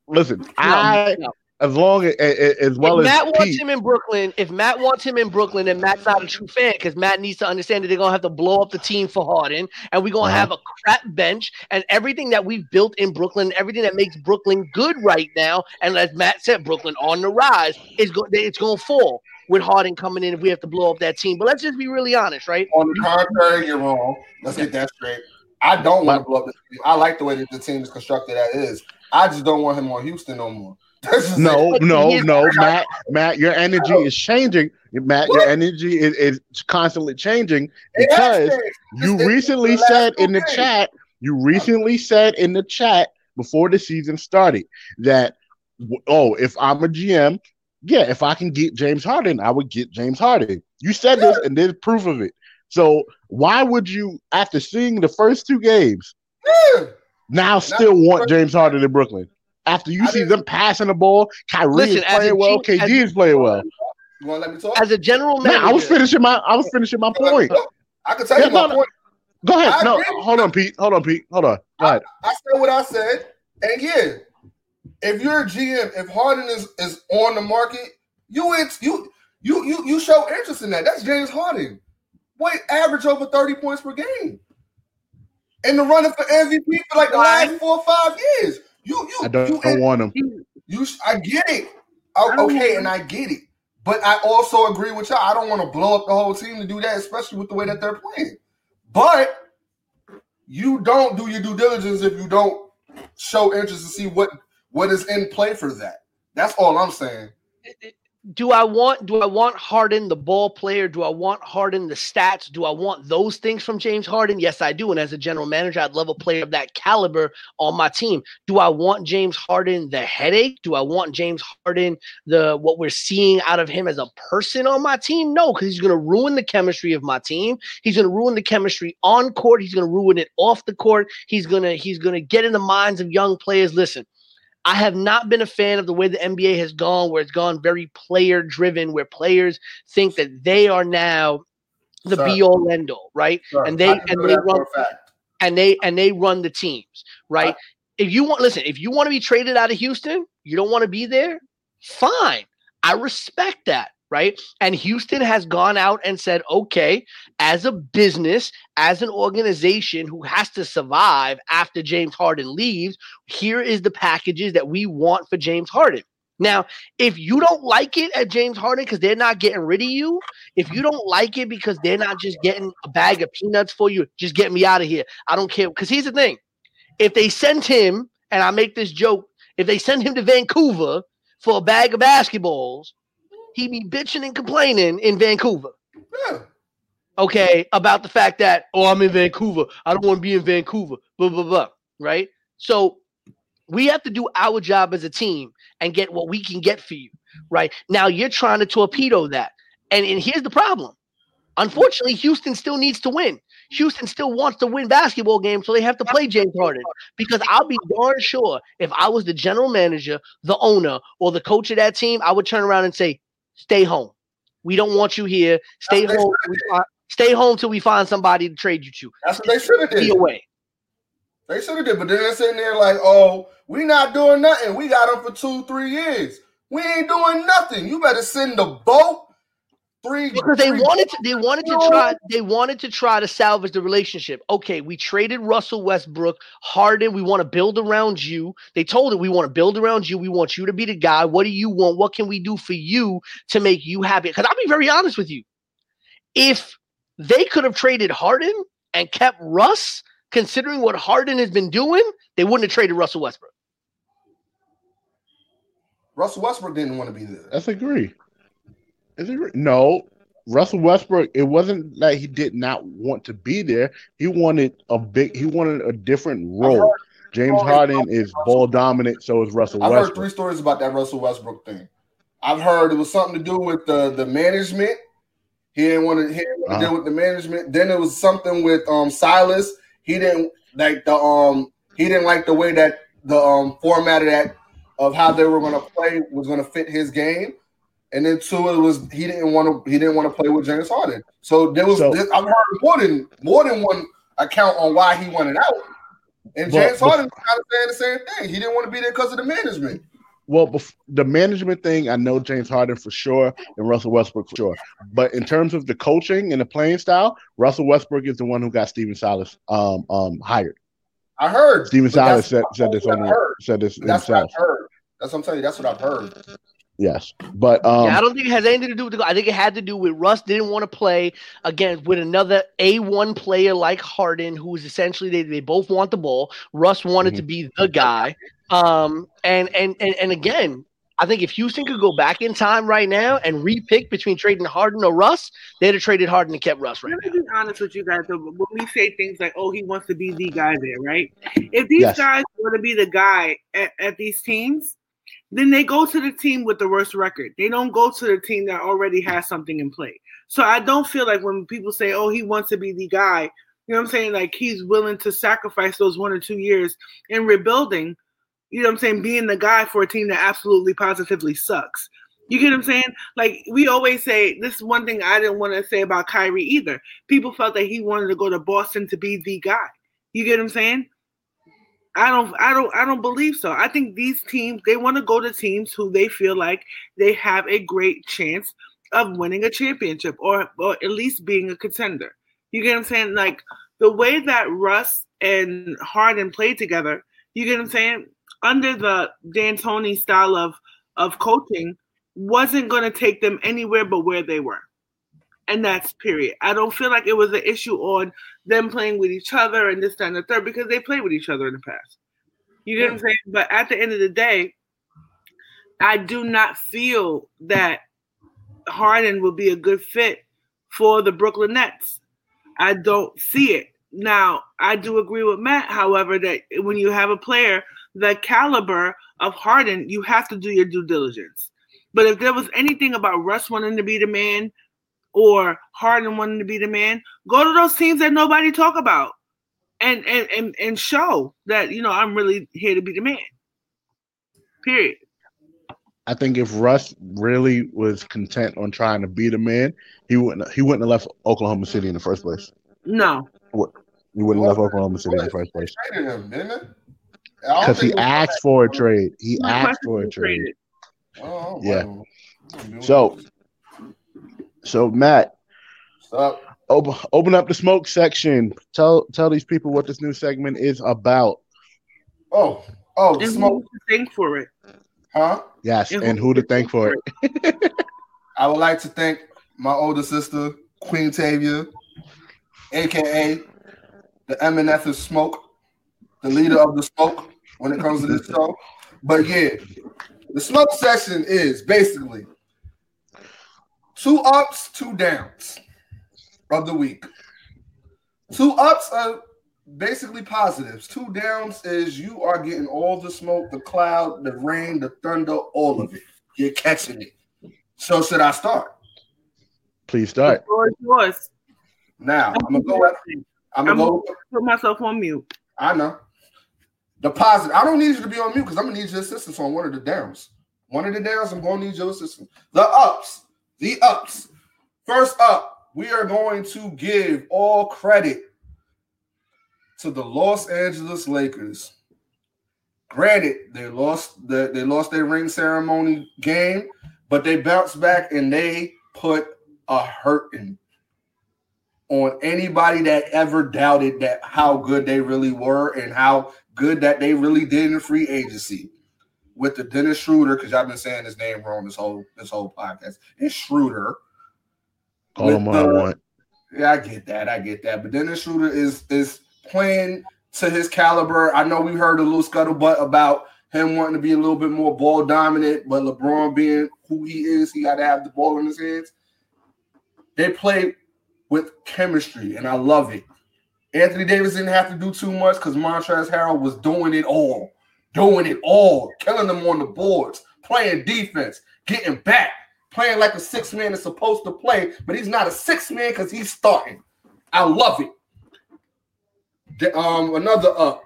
Listen, I no. As long as as well if as Matt wants Pete, him in Brooklyn, if Matt wants him in Brooklyn, then Matt's not a true fan because Matt needs to understand that they're gonna have to blow up the team for Harden, and we're gonna Uh-huh. have a crap bench, and everything that we've built in Brooklyn, everything that makes Brooklyn good right now, and as Matt said, Brooklyn on the rise is going, it's gonna fall with Harden coming in if we have to blow up that team. But let's just be really honest, right? On the contrary, you're wrong. Let's get that straight. I don't want to blow up the team. I like the way that the team is constructed as is. I just don't want him on Houston no more. No, no, no, Matt, Matt, your energy is changing. Matt, your energy is, is constantly changing because you recently it's the last said in the chat, you recently said in the chat before the season started that, oh, if I'm a GM, yeah, if I can get James Harden, I would get James Harden. You said this, and there's proof of it. So why would you, after seeing the first two games, Yeah. now still want James Harden in Brooklyn? After you I see them passing the ball, Kyrie Listen, is playing well, G- KD is playing well. You want to let me talk? As a general Man, manager, I was finishing my, I was finishing my You wanna let me point. I can tell you my no, no. point. Go ahead. I No, agree. hold on, Pete. Hold on, Pete. Hold on. Go ahead. I said what I said, and yeah, if you're a GM, if Harden is is on the market, you it's you You you you show interest in that. That's James Harden. Wait, average over 30 points per game. And the running for MVP for like the last four or five years. You you I don't, you, don't want him. you I get it. I okay, and I get it. But I also agree with y'all. I don't want to blow up the whole team to do that, especially with the way that they're playing. But you don't do your due diligence if you don't show interest to see what what is in play for that. That's all I'm saying. Do I want do I want Harden the ball player? Do I want Harden the stats? Do I want those things from James Harden? Yes, I do. And as a general manager, I'd love a player of that caliber on my team. Do I want James Harden the headache? Do I want James Harden the what we're seeing out of him as a person on my team? No, because he's going to ruin the chemistry of my team. He's going to ruin the chemistry on court. He's going to ruin it off the court. He's going to he's going to get in the minds of young players. Listen, I have not been a fan of the way the NBA has gone, where it's gone very player driven, where players think that they are now the be all end all, right? Sure. And they- and they run- And they and they run the teams, right? Right. If you want, listen, if you want to be traded out of Houston, you don't want to be there. Fine, I respect that, right? And Houston has gone out and said, okay, as a business, as an organization who has to survive after James Harden leaves, here is the packages that we want for James Harden. Now, if you don't like it at James Harden because they're not getting rid of you, if you don't like it because they're not just getting a bag of peanuts for you, just get me out of here. I don't care. Because here's the thing if they send him, and I make this joke, if they send him to Vancouver for a bag of basketballs, he'd be bitching and complaining in Vancouver Yeah. okay, about the fact that, oh, I'm in Vancouver. I don't want to be in Vancouver, blah, blah, blah. Right? So we have to do our job as a team and get what we can get for you. Right? Now you're trying to torpedo that. And, and here's the problem. Unfortunately, Houston still needs to win. Houston still wants to win basketball games, so they have to play James Harden. Because I'll be darn sure if I was the general manager, the owner, or the coach of that team, I would turn around and say, stay home. We don't want you here. Stay That's home. find- Stay home till we find somebody to trade you to. That's what they should have Be did. away. They should have did, but then they're sitting there like, oh, we not doing nothing. We got them for two, three years. We ain't doing nothing. You better send the boat. Three Because they three wanted to, they wanted to try they wanted to try to salvage the relationship. Okay, we traded Russell Westbrook, Harden. We want to build around you. They told it we want to build around you. We want you to be the guy. What do you want? What can we do for you to make you happy? Because I'll be very honest with you. If they could have traded Harden and kept Russ, considering what Harden has been doing, they wouldn't have traded Russell Westbrook. Russell Westbrook didn't want to be there. Let's agree. Let's agree. No, Russell Westbrook. It wasn't that he did not want to be there. He wanted a big. He wanted a different role. James Harden is ball dominant. So is Russell I've heard Westbrook. three stories about that Russell Westbrook thing. I've heard it was something to do with the the management. He didn't want to, he didn't want to Uh-huh. deal with the management. Then it was something with um Silas. He didn't like the um he didn't like the way that the um format of that of how they were going to play was going to fit his game. And then two, it was he didn't want to he didn't want to play with James Harden. So there was So- this, I've heard more than more than one account on why he wanted out. And But- James but- Harden was kind of saying the same thing. He didn't want to be there because of the management. Well, the management thing, I know James Harden for sure and Russell Westbrook for sure. But in terms of the coaching and the playing style, Russell Westbrook is the one who got Stephen Silas um, um, hired. I heard Stephen Silas said, said this on what I heard. said this That's what. I've heard. That's what I'm telling you. That's what I've heard. Yes, but um, yeah, I don't think it has anything to do with the. I think it had to do with Russ didn't want to play again with another A one player like Harden, who is essentially they, they both want the ball. Russ wanted to be the guy. Um, and and and and again, I think if Houston could go back in time right now and repick between trading Harden or Russ, they'd have traded Harden and kept Russ right Let now. me be honest with you guys. Though, when we say things like, "Oh, he wants to be the guy there," right? If these Yes. guys want to be the guy at, at these teams, then they go to the team with the worst record. They don't go to the team that already has something in play. So I don't feel like when people say, "Oh, he wants to be the guy," you know what I'm saying? Like he's willing to sacrifice those one or two years in rebuilding. You know what I'm saying? Being the guy for a team that absolutely positively sucks. You get what I'm saying? Like we always say, this is one thing I didn't want to say about Kyrie either. People felt that he wanted to go to Boston to be the guy. You get what I'm saying? I don't I don't I don't believe so. I think these teams they want to go to teams who they feel like they have a great chance of winning a championship or, or at least being a contender. You get what I'm saying? Like the way that Russ and Harden played together, you get what I'm saying? Under the D'Antoni style of of coaching, wasn't going to take them anywhere but where they were. And that's period. I don't feel like it was an issue on them playing with each other and this, that, and the third because they played with each other in the past. You get what I'm saying? But at the end of the day, I do not feel that Harden will be a good fit for the Brooklyn Nets. I don't see it. Now, I do agree with Matt, however, that when you have a player the caliber of Harden, you have to do your due diligence. But if there was anything about Russ wanting to be the man or Harden wanting to be the man, go to those teams that nobody talk about and and and, and show that you know I'm really here to be the man. Period. I think if Russ really was content on trying to be the man, he wouldn't he wouldn't have left Oklahoma City in the first place. No. He wouldn't have left Oklahoma City in the first place. Traded him, didn't it? I don't Because he think it was- asked for a trade. He asked for a trade. traded. Oh, Yeah. So- So Matt, Stop. open open up the smoke section. Tell tell these people what this new segment is about. Oh, oh, the And smoke, who to thank for it? huh? Yes, And and who- who to thank for it. I would like to thank my older sister, Queen Tavia, aka the MNF of Smoke, the leader of the smoke when it comes to this show. But yeah, the smoke session is basically two ups, two downs of the week. Two ups are basically positives. Two downs is you are getting all the smoke, the cloud, the rain, the thunder, all of it. You're catching it. So should I start? Please start. The floor is yours. Now I'm gonna go. I'm I'm gonna go. put myself on mute. I know. The positive. I don't need you to be on mute because I'm gonna need your assistance on one of the downs. One of the downs, I'm gonna need your assistance. The ups. The ups. First up, we are going to give all credit to the Los Angeles Lakers. Granted, they lost the they lost their ring ceremony game, but they bounced back and they put a hurting on anybody that ever doubted that how good they really were and how good that they really did in free agency with the Dennis Schroeder, because I've been saying his name wrong this whole this whole podcast. It's Schroeder. Call him what I want. Yeah, I get that. I get that. But Dennis Schroeder is is playing to his caliber. I know we heard a little scuttlebutt about him wanting to be a little bit more ball dominant, but LeBron being who he is, he got to have the ball in his hands. They play with chemistry, and I love it. Anthony Davis didn't have to do too much because Montrezl Harrell was doing it all, doing it all, killing them on the boards, playing defense, getting back, playing like a six man is supposed to play, but he's not a six man because he's starting. I love it. The- um, another up.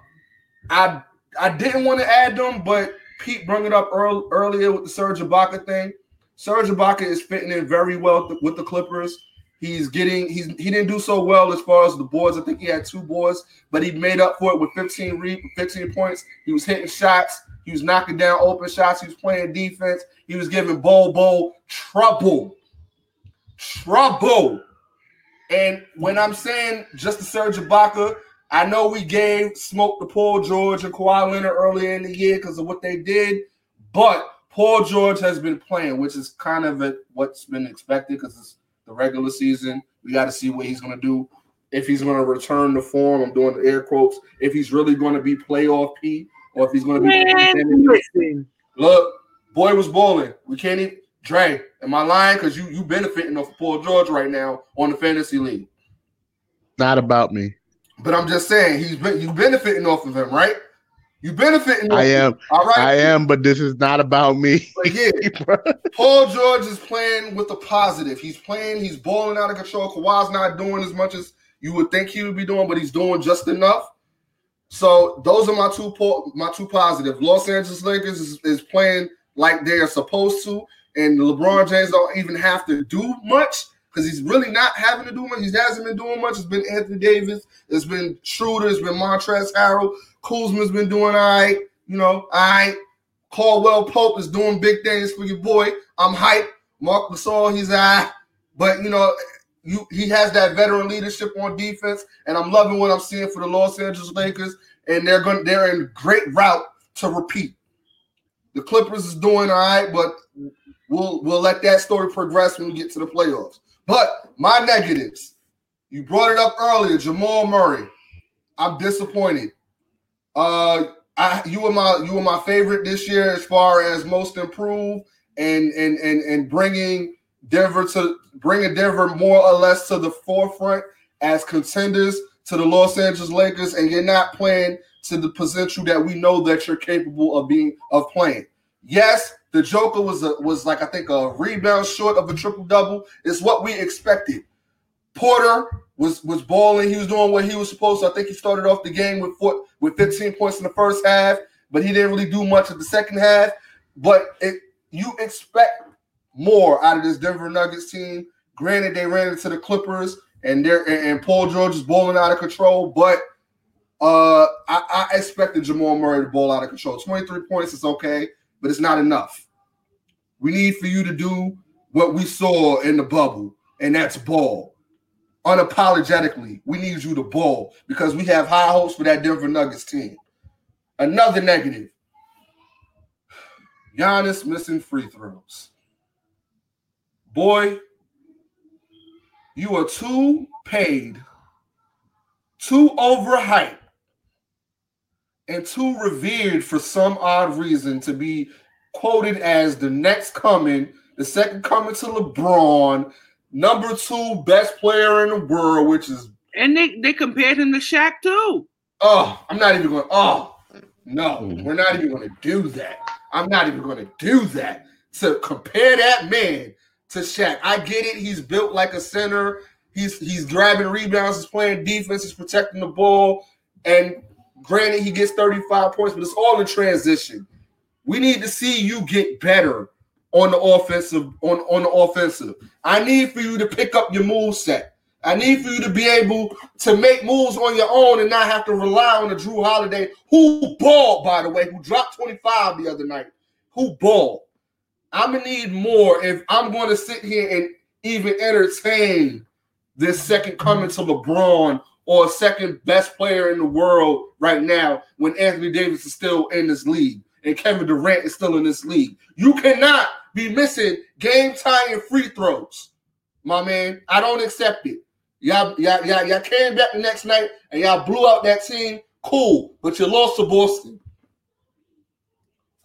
I I didn't want to add them, but Pete brought it up earl- earlier with the Serge Ibaka thing. Serge Ibaka is fitting in very well th- with the Clippers. He's getting he's he didn't do so well as far as the boards. I think he had two boards, but he made up for it with 15 re 15 points. He was hitting shots. He was knocking down open shots. He was playing defense. He was giving Bol Bol trouble, trouble. And when I'm saying just the Serge Ibaka, I know we gave smoke to Paul George and Kawhi Leonard earlier in the year because of what they did, but Paul George has been playing, which is kind of a, what's been expected because it's the regular season. We got to see what he's going to do. If he's going to return to form, I'm doing the air quotes. If he's really going to be playoff P, or if he's going to be Man. Look, boy was balling. We can't even Dre. Am I lying? Because you you benefiting off of Paul George right now on the fantasy league. Not about me. But I'm just saying he's been you benefiting off of him, right? You benefiting. I am. All right. I am, but this is not about me. But yeah, Paul George is playing with the positive. He's playing. He's balling out of control. Kawhi's not doing as much as you would think he would be doing, but he's doing just enough. So those are my two po- my two positive. Los Angeles Lakers is, is playing like they're supposed to, and LeBron James don't even have to do much because he's really not having to do much. He hasn't been doing much. It's been Anthony Davis. It's been Schroeder. It's been Montrezl Harrell. Kuzma's been doing all right. You know, all right. Caldwell Pope is doing big things for your boy. I'm hyped. Marc Gasol, he's ah, but you know, you he has that veteran leadership on defense, and I'm loving what I'm seeing for the Los Angeles Lakers, and they're going they're in great route to repeat. The Clippers is doing all right, but we'll we'll let that story progress when we get to the playoffs. But my negatives, you brought it up earlier, Jamal Murray. I'm disappointed. Uh, I you were my you were my favorite this year as far as most improved and and and and bringing Denver to bringing Denver more or less to the forefront as contenders to the Los Angeles Lakers, and you're not playing to the potential that we know that you're capable of being of playing. Yes, the Joker was a, was like I think a rebound short of a triple double. It's what we expected. Porter was was balling. He was doing what he was supposed to. I think he started off the game with foot with 15 points in the first half, but he didn't really do much of the second half. But it, you expect more out of this Denver Nuggets team. Granted, they ran into the Clippers and they're and Paul George is bowling out of control, but uh, I, I expected Jamal Murray to bowl out of control. 23 points is okay, but it's not enough. We need for you to do what we saw in the bubble, and that's ball. Unapologetically, we need you to ball because we have high hopes for that Denver Nuggets team. Another negative. Giannis missing free throws. Boy, you are too paid, too overhyped, and too revered for some odd reason to be quoted as the next coming, the second coming to LeBron, number two best player in the world, which is And they, they compared him to Shaq too. oh, I'm not even going. Oh, no, mm-hmm. we're not even going to do that. I'm not even going to do that. To compare that man to Shaq, I get it. He's built like a center. He's he's grabbing rebounds. He's playing defense. He's protecting the ball. And granted, he gets 35 points, but it's all in transition. We need to see you get better on the offensive on, on the offensive. I need for you to pick up your move set. I need for you to be able to make moves on your own and not have to rely on a Jrue Holiday, who balled, by the way, who dropped 25 the other night. Who balled. I'm gonna need more if I'm to sit here and even entertain this second coming to LeBron or second best player in the world right now when Anthony Davis is still in this league and Kevin Durant is still in this league. You cannot be missing game tying free throws, my man. I don't accept it. Y'all, y'all, y'all, y'all came back the next night and y'all blew out that team. Cool, but you lost to Boston,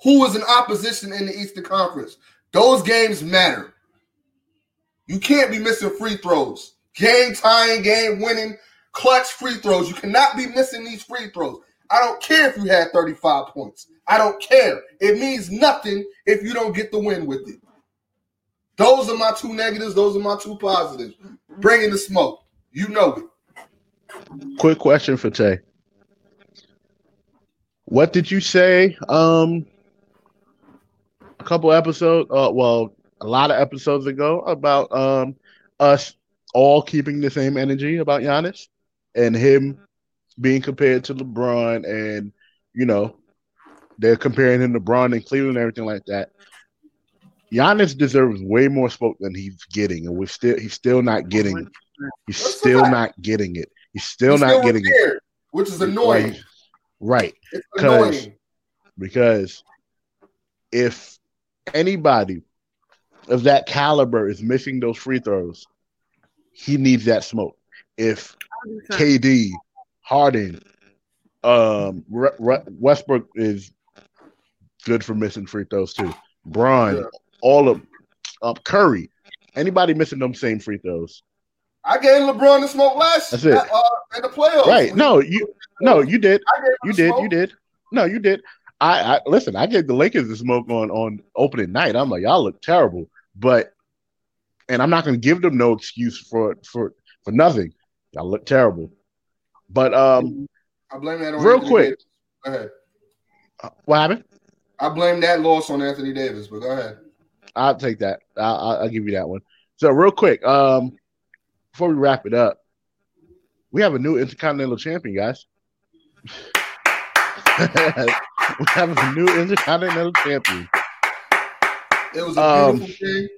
who is an opposition in the Eastern Conference. Those games matter. You can't be missing free throws, game tying, game winning, clutch free throws. You cannot be missing these free throws. I don't care if you had 35 points. I don't care. It means nothing if you don't get the win with it. Those are my two negatives. Those are my two positives. Bringing the smoke. You know it. Quick question for Tay. What did you say? Um, a couple episodes, uh, well, a lot of episodes ago about um us all keeping the same energy about Giannis and him being compared to LeBron, and you know they're comparing him to LeBron and Cleveland and everything like that. Giannis deserves way more smoke than he's getting, and we're still he's still not getting it. He's What's still that? not getting it. He's still He's not getting it. which is annoying. Right. It's 'Cause- annoying. Because if anybody of that caliber is missing those free throws, he needs that smoke. If KD, Harden, um, Re- Re- Westbrook is good for missing free throws too. Braun, Yeah. all of um, Curry, anybody missing them same free throws. I gave LeBron the smoke last That's it. Uh, in the playoffs. Right? No, you no, you did. You did. smoke. You did. No, you did. I, I listen. I gave the Lakers the smoke on on opening night. I'm like, y'all look terrible, but and I'm not going to give them no excuse for for for nothing. Y'all look terrible, but um, I blame that on Real quick. Go ahead. what happened? I blame that loss on Anthony Davis, but go ahead. I'll take that. I'll, I'll, I'll give you that one. So real quick, um, before we wrap it up, we have a new intercontinental champion, guys. we have a new intercontinental champion. It was a Um, beautiful thing.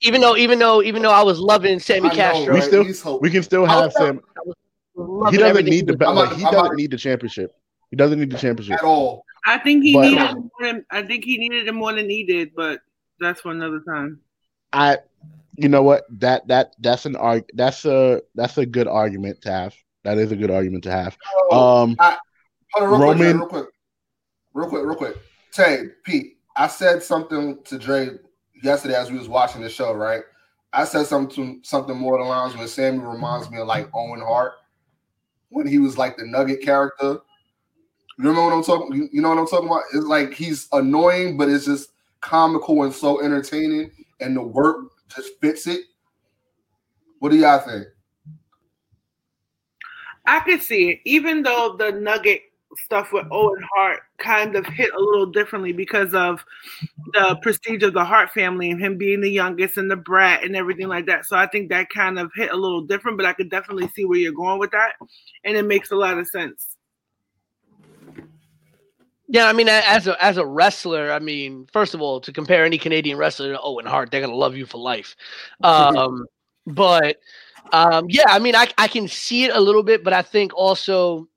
even though even though even though I was loving Sami I know, Castro, We right? still- We can still have was Sam. He doesn't need the belt. Like, he doesn't not- need the championship. He doesn't need the championship. at all. I think he But- needed. it more than- I think he needed it more than he did, but that's for another time. I, you know what? That that that's an arg. That's a that's a good argument to have. That is a good argument to have. Oh, Um, Hold on, real quick, Roman- real quick, real quick, real quick. Tay, Pete, I said something to Dre yesterday as we was watching the show, right? I said something something more along the lines when Sami reminds me of like Owen Hart when he was like the Nugget character. You remember what I'm talking? You know what I'm talking about? It's like he's annoying, but it's just comical and so entertaining, and the work just fits it. What do y'all think? I could see it, even though the Nugget stuff with Owen Hart kind of hit a little differently because of the prestige of the Hart family and him being the youngest and the brat and everything like that. So I think that kind of hit a little different, but I could definitely see where you're going with that, and it makes a lot of sense. Yeah, I mean, as a as a wrestler, I mean, first of all, to compare any Canadian wrestler to Owen Hart, they're gonna love you for life. Um, but um, yeah, I mean, I I can see it a little bit, but I think also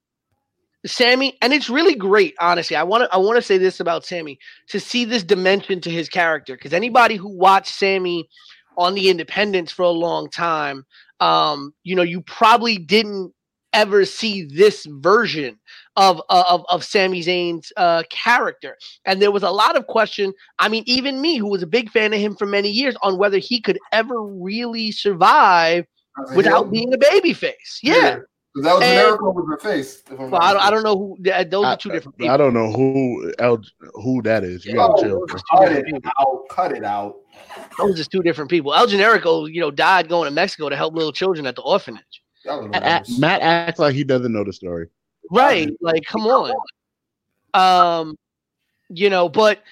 Sami, and it's really great, honestly. I want to I want to say this about Sami to see this dimension to his character because anybody who watched Sami on the Independents for a long time, um, you know, you probably didn't ever see this version of uh, of of Sami Zayn's uh, character, and there was a lot of question. I mean, even me, who was a big fan of him for many years, on whether he could ever really survive without being a babyface. Yeah, because that was And- Jericho with her face. I'm well, I don't, I don't know who. Those I, are two different people. I don't know who El, who that is. You Yeah. gotta Oh, chill. Those are cut it out. Cut it out. Those are just two different people. El Generico, you know, died going to Mexico to help little children at the orphanage. Y'all are A- a- nervous. Matt acts like he doesn't know the story. Right. Like, come on. Um, you know, but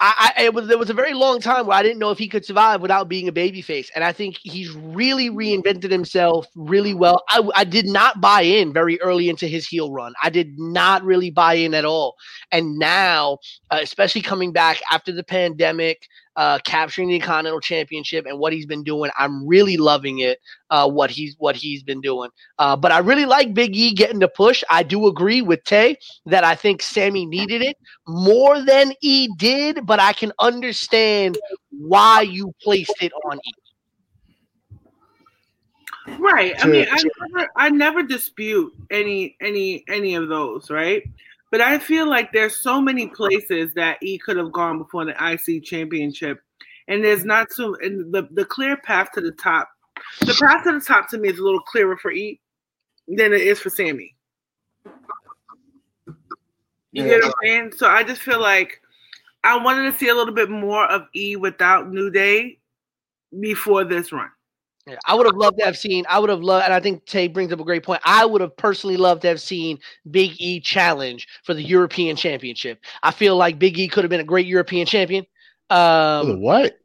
I, I it was there was a very long time where I didn't know if he could survive without being a babyface, and I think he's really reinvented himself really well. I, I did not buy in very early into his heel run. I did not really buy in at all, and now, uh, especially coming back after the pandemic, uh, capturing the Continental Championship and what he's been doing, I'm really loving it. Uh, what he's what he's been doing. Uh, but I really like Big E getting the push. I do agree with Tay that I think Sami needed it more than E did, but I can understand why you placed it on E. Right. I mean, I never, I never dispute any, any, any of those. Right. But I feel like there's so many places that E could have gone before the IC championship, and there's mm-hmm. not so. And the the clear path to the top, the path to the top to me is a little clearer for E than it is for Sami. You Yeah. get what I'm saying? So I just feel like I wanted to see a little bit more of E without New Day before this run. Yeah, I would have loved to have seen. I would have loved, and I think Tay brings up a great point. I would have personally loved to have seen Big E challenge for the European Championship. I feel like Big E could have been a great European champion. the Um, what?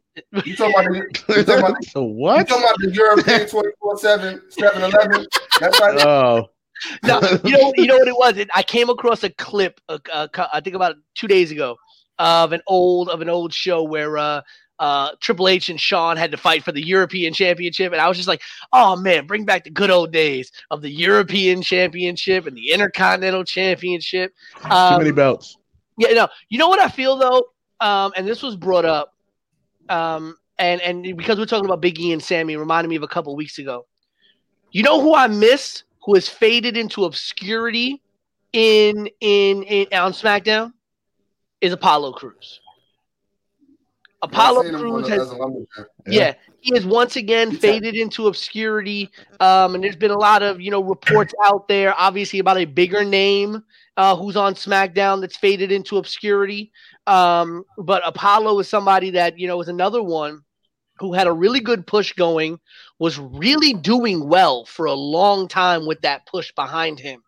You talking about the, you talking about, the you talking about the European 24 7, 7 11? That's right. Oh, no, you know, you know what it was. It, I came across a clip, uh, uh, I think about two days ago, of an old of an old show where uh, uh, Triple H and Shawn had to fight for the European Championship, and I was just like, "Oh man, bring back the good old days of the European Championship and the Intercontinental Championship." too Um, many belts. yeah, no. You know what I feel though, um, and this was brought up, um, and and because we're talking about Big E and Sami, reminded me of a couple weeks ago. You know who I miss, who has faded into obscurity in in, in on SmackDown, is Apollo Crews. Apollo I've seen him on Crews has as a lumberjack. yeah. he has once again He's faded into obscurity. Um, and there's been a lot of you know reports out there, obviously about a bigger name uh, who's on SmackDown that's faded into obscurity. Um, but Apollo is somebody that you know is another one who had a really good push going, was really doing well for a long time with that push behind him,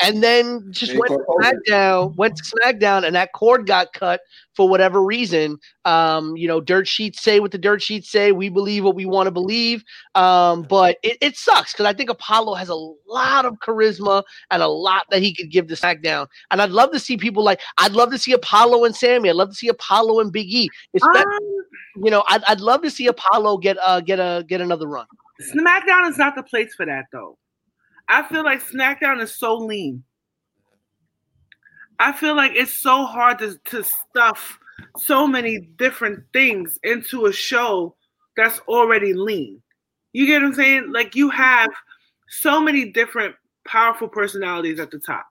and then just They went to caught COVID. SmackDown, went to SmackDown, and that cord got cut for whatever reason. Um, you know, dirt sheets say what the dirt sheets say. We believe what we want to believe. Um, but it, it sucks because I think Apollo has a lot of charisma and a lot that he could give to SmackDown. And I'd love to see people like I'd love to see Apollo and Sami. I'd love to see Apollo and Big E. Especially, Um, you know, I'd, I'd love to see Apollo get uh get a get another run. SmackDown is not the place for that though. I feel like SmackDown is so lean. I feel like it's so hard to, to stuff so many different things into a show that's already lean. You get what I'm saying? Like you have so many different powerful personalities at the top.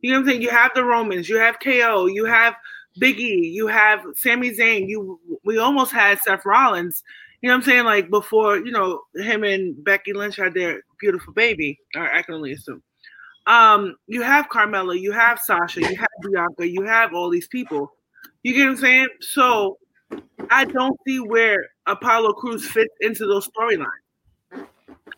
You know what I'm saying? You have the Romans, you have KO, you have Big E, you have Sami Zayn, you we almost had Seth Rollins. You know what I'm saying? Like before, you know, him and Becky Lynch had their beautiful baby, or I can only assume. Um, you have Carmella, you have Sasha, you have Bianca, you have all these people. You get what I'm saying? So I don't see where Apollo Crews fits into those storylines.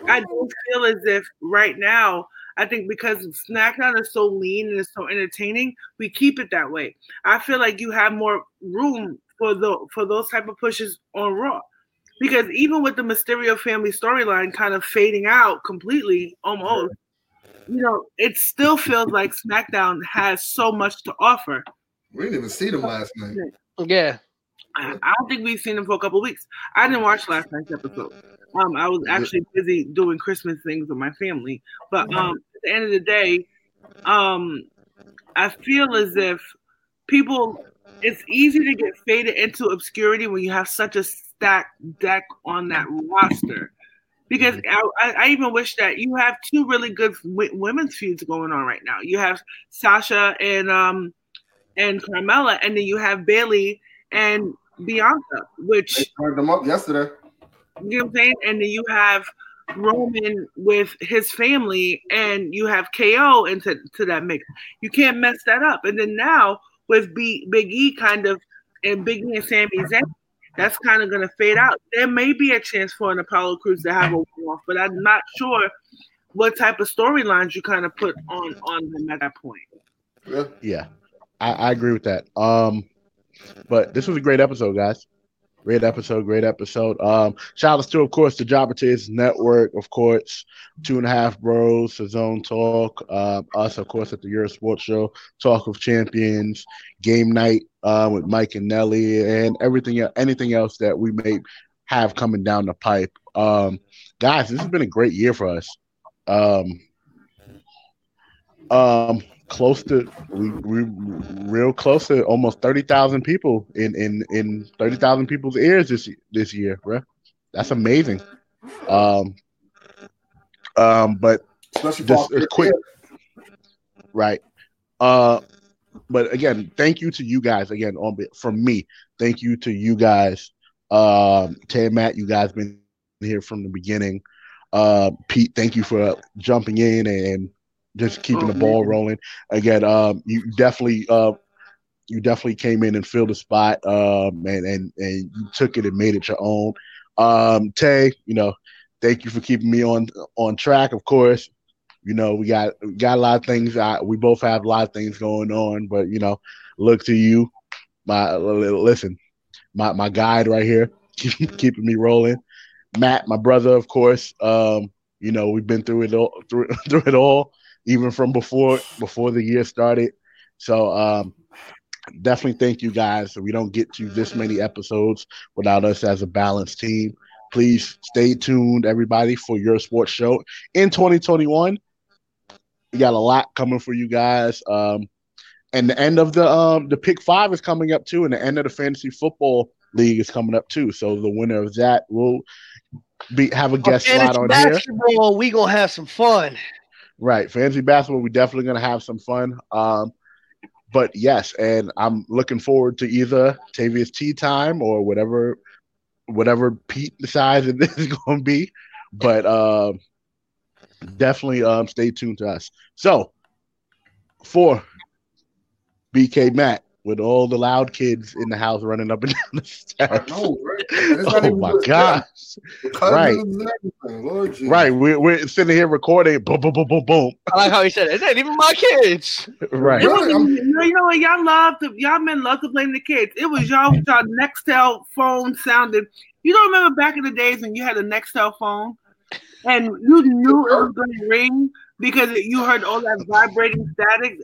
I don't feel as if right now, I think because SmackDown is so lean and it's so entertaining, we keep it that way. I feel like you have more room for the for those type of pushes on Raw. Because even with the Mysterio family storyline kind of fading out completely almost, you know, it still feels like SmackDown has so much to offer. We didn't even see them last night. Yeah. I I don't think we've seen them for a couple of weeks. I didn't watch last night's episode. Um, I was actually busy doing Christmas things with my family. But um, at the end of the day, um, I feel as if people, it's easy to get faded into obscurity when you have such a stacked deck on that roster. Because I, I even wish that you have two really good w- women's feuds going on right now. You have Sasha and um and Carmella, and then you have Bayley and Bianca, which They turned them up yesterday. you know what I'm saying? And then you have Roman with his family, and you have KO into to that mix. You can't mess that up. And then now with B, Big E kind of and Big E and Sami Zayn, that's kind of going to fade out. There may be a chance for an Apollo Crews to have a one-off, but I'm not sure what type of storylines you kind of put on on them at that point. Yeah. Yeah, I, I agree with that. Um, but this was a great episode, guys. Great episode, great episode. Um, shout out to, of course, the Jobbertiz Network, of course, Two and a Half Bros, the Zone Talk, uh, us, of course, at the Euro Sports Show, Talk of Champions, Game Night uh, with Mike and Nelly, and everything, anything else that we may have coming down the pipe. Um, guys, this has been a great year for us. Um, um, close to we, we real close to almost thirty thousand people in in in thirty thousand people's ears this this year, bro. That's amazing. Um, um, but Especially Just a quick- right. Uh, but again, thank you to you guys again on from me. Thank you to you guys. Um, Tay and Matt, you guys been here from the beginning. Uh, Pete, thank you for jumping in and just keeping the ball rolling. Again, um, you definitely uh, you definitely came in and filled the spot, um, and and and you took it and made it your own. Um, Tay, you know, thank you for keeping me on on track. Of course, you know we got got a lot of things. I, we both have a lot of things going on, but you know, look to you, my listen, my my guide right here, keeping me rolling. Matt, my brother, of course. Um, you know we've been through it all through through it all, even from before before the year started. So um, definitely thank you guys. We don't get to this many episodes without us as a balanced team. Please stay tuned, everybody, for your sports show in 2021. We got a lot coming for you guys. Um, and the end of the um, the pick five is coming up too, and the end of the fantasy football league is coming up too. So the winner of that will be have a guest slot on here. basketball, we gonna have some fun. Right, fantasy basketball. We're definitely gonna have some fun. Um, but yes, and I'm looking forward to either Tavia's tea time or whatever, whatever Pete decides it is to be. But um, definitely um, stay tuned to us. So for BK Matt with all the loud kids in the house running up and down the I steps. know, right? Oh my gosh! them. The cousins Right. Lord Right, we're, we're sitting here recording. Boom, boom, boom, boom, boom. I like how he said it. It ain't even my kids. Right. It was, you know, you know what? Y'all love to, y'all men love to blame the kids. It was y'all with y'all Nextel phone sounded. You don't remember back in the days when you had a Nextel phone and you knew it was going to ring because you heard all that vibrating static.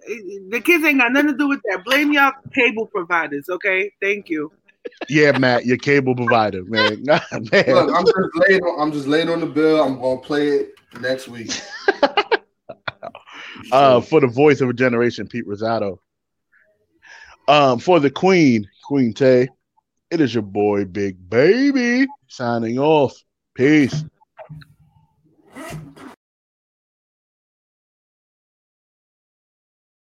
The kids ain't got nothing to do with that. Blame y'all cable providers, okay? Thank you. yeah, Matt, your cable provider, man. man. Look, I'm just laid on, I'm just laid on the bill. I'm gonna play it next week. uh, for the voice of a generation, Pete Rosato. Um, for the Queen, Queen Tay, it is your boy Big Baby signing off. Peace.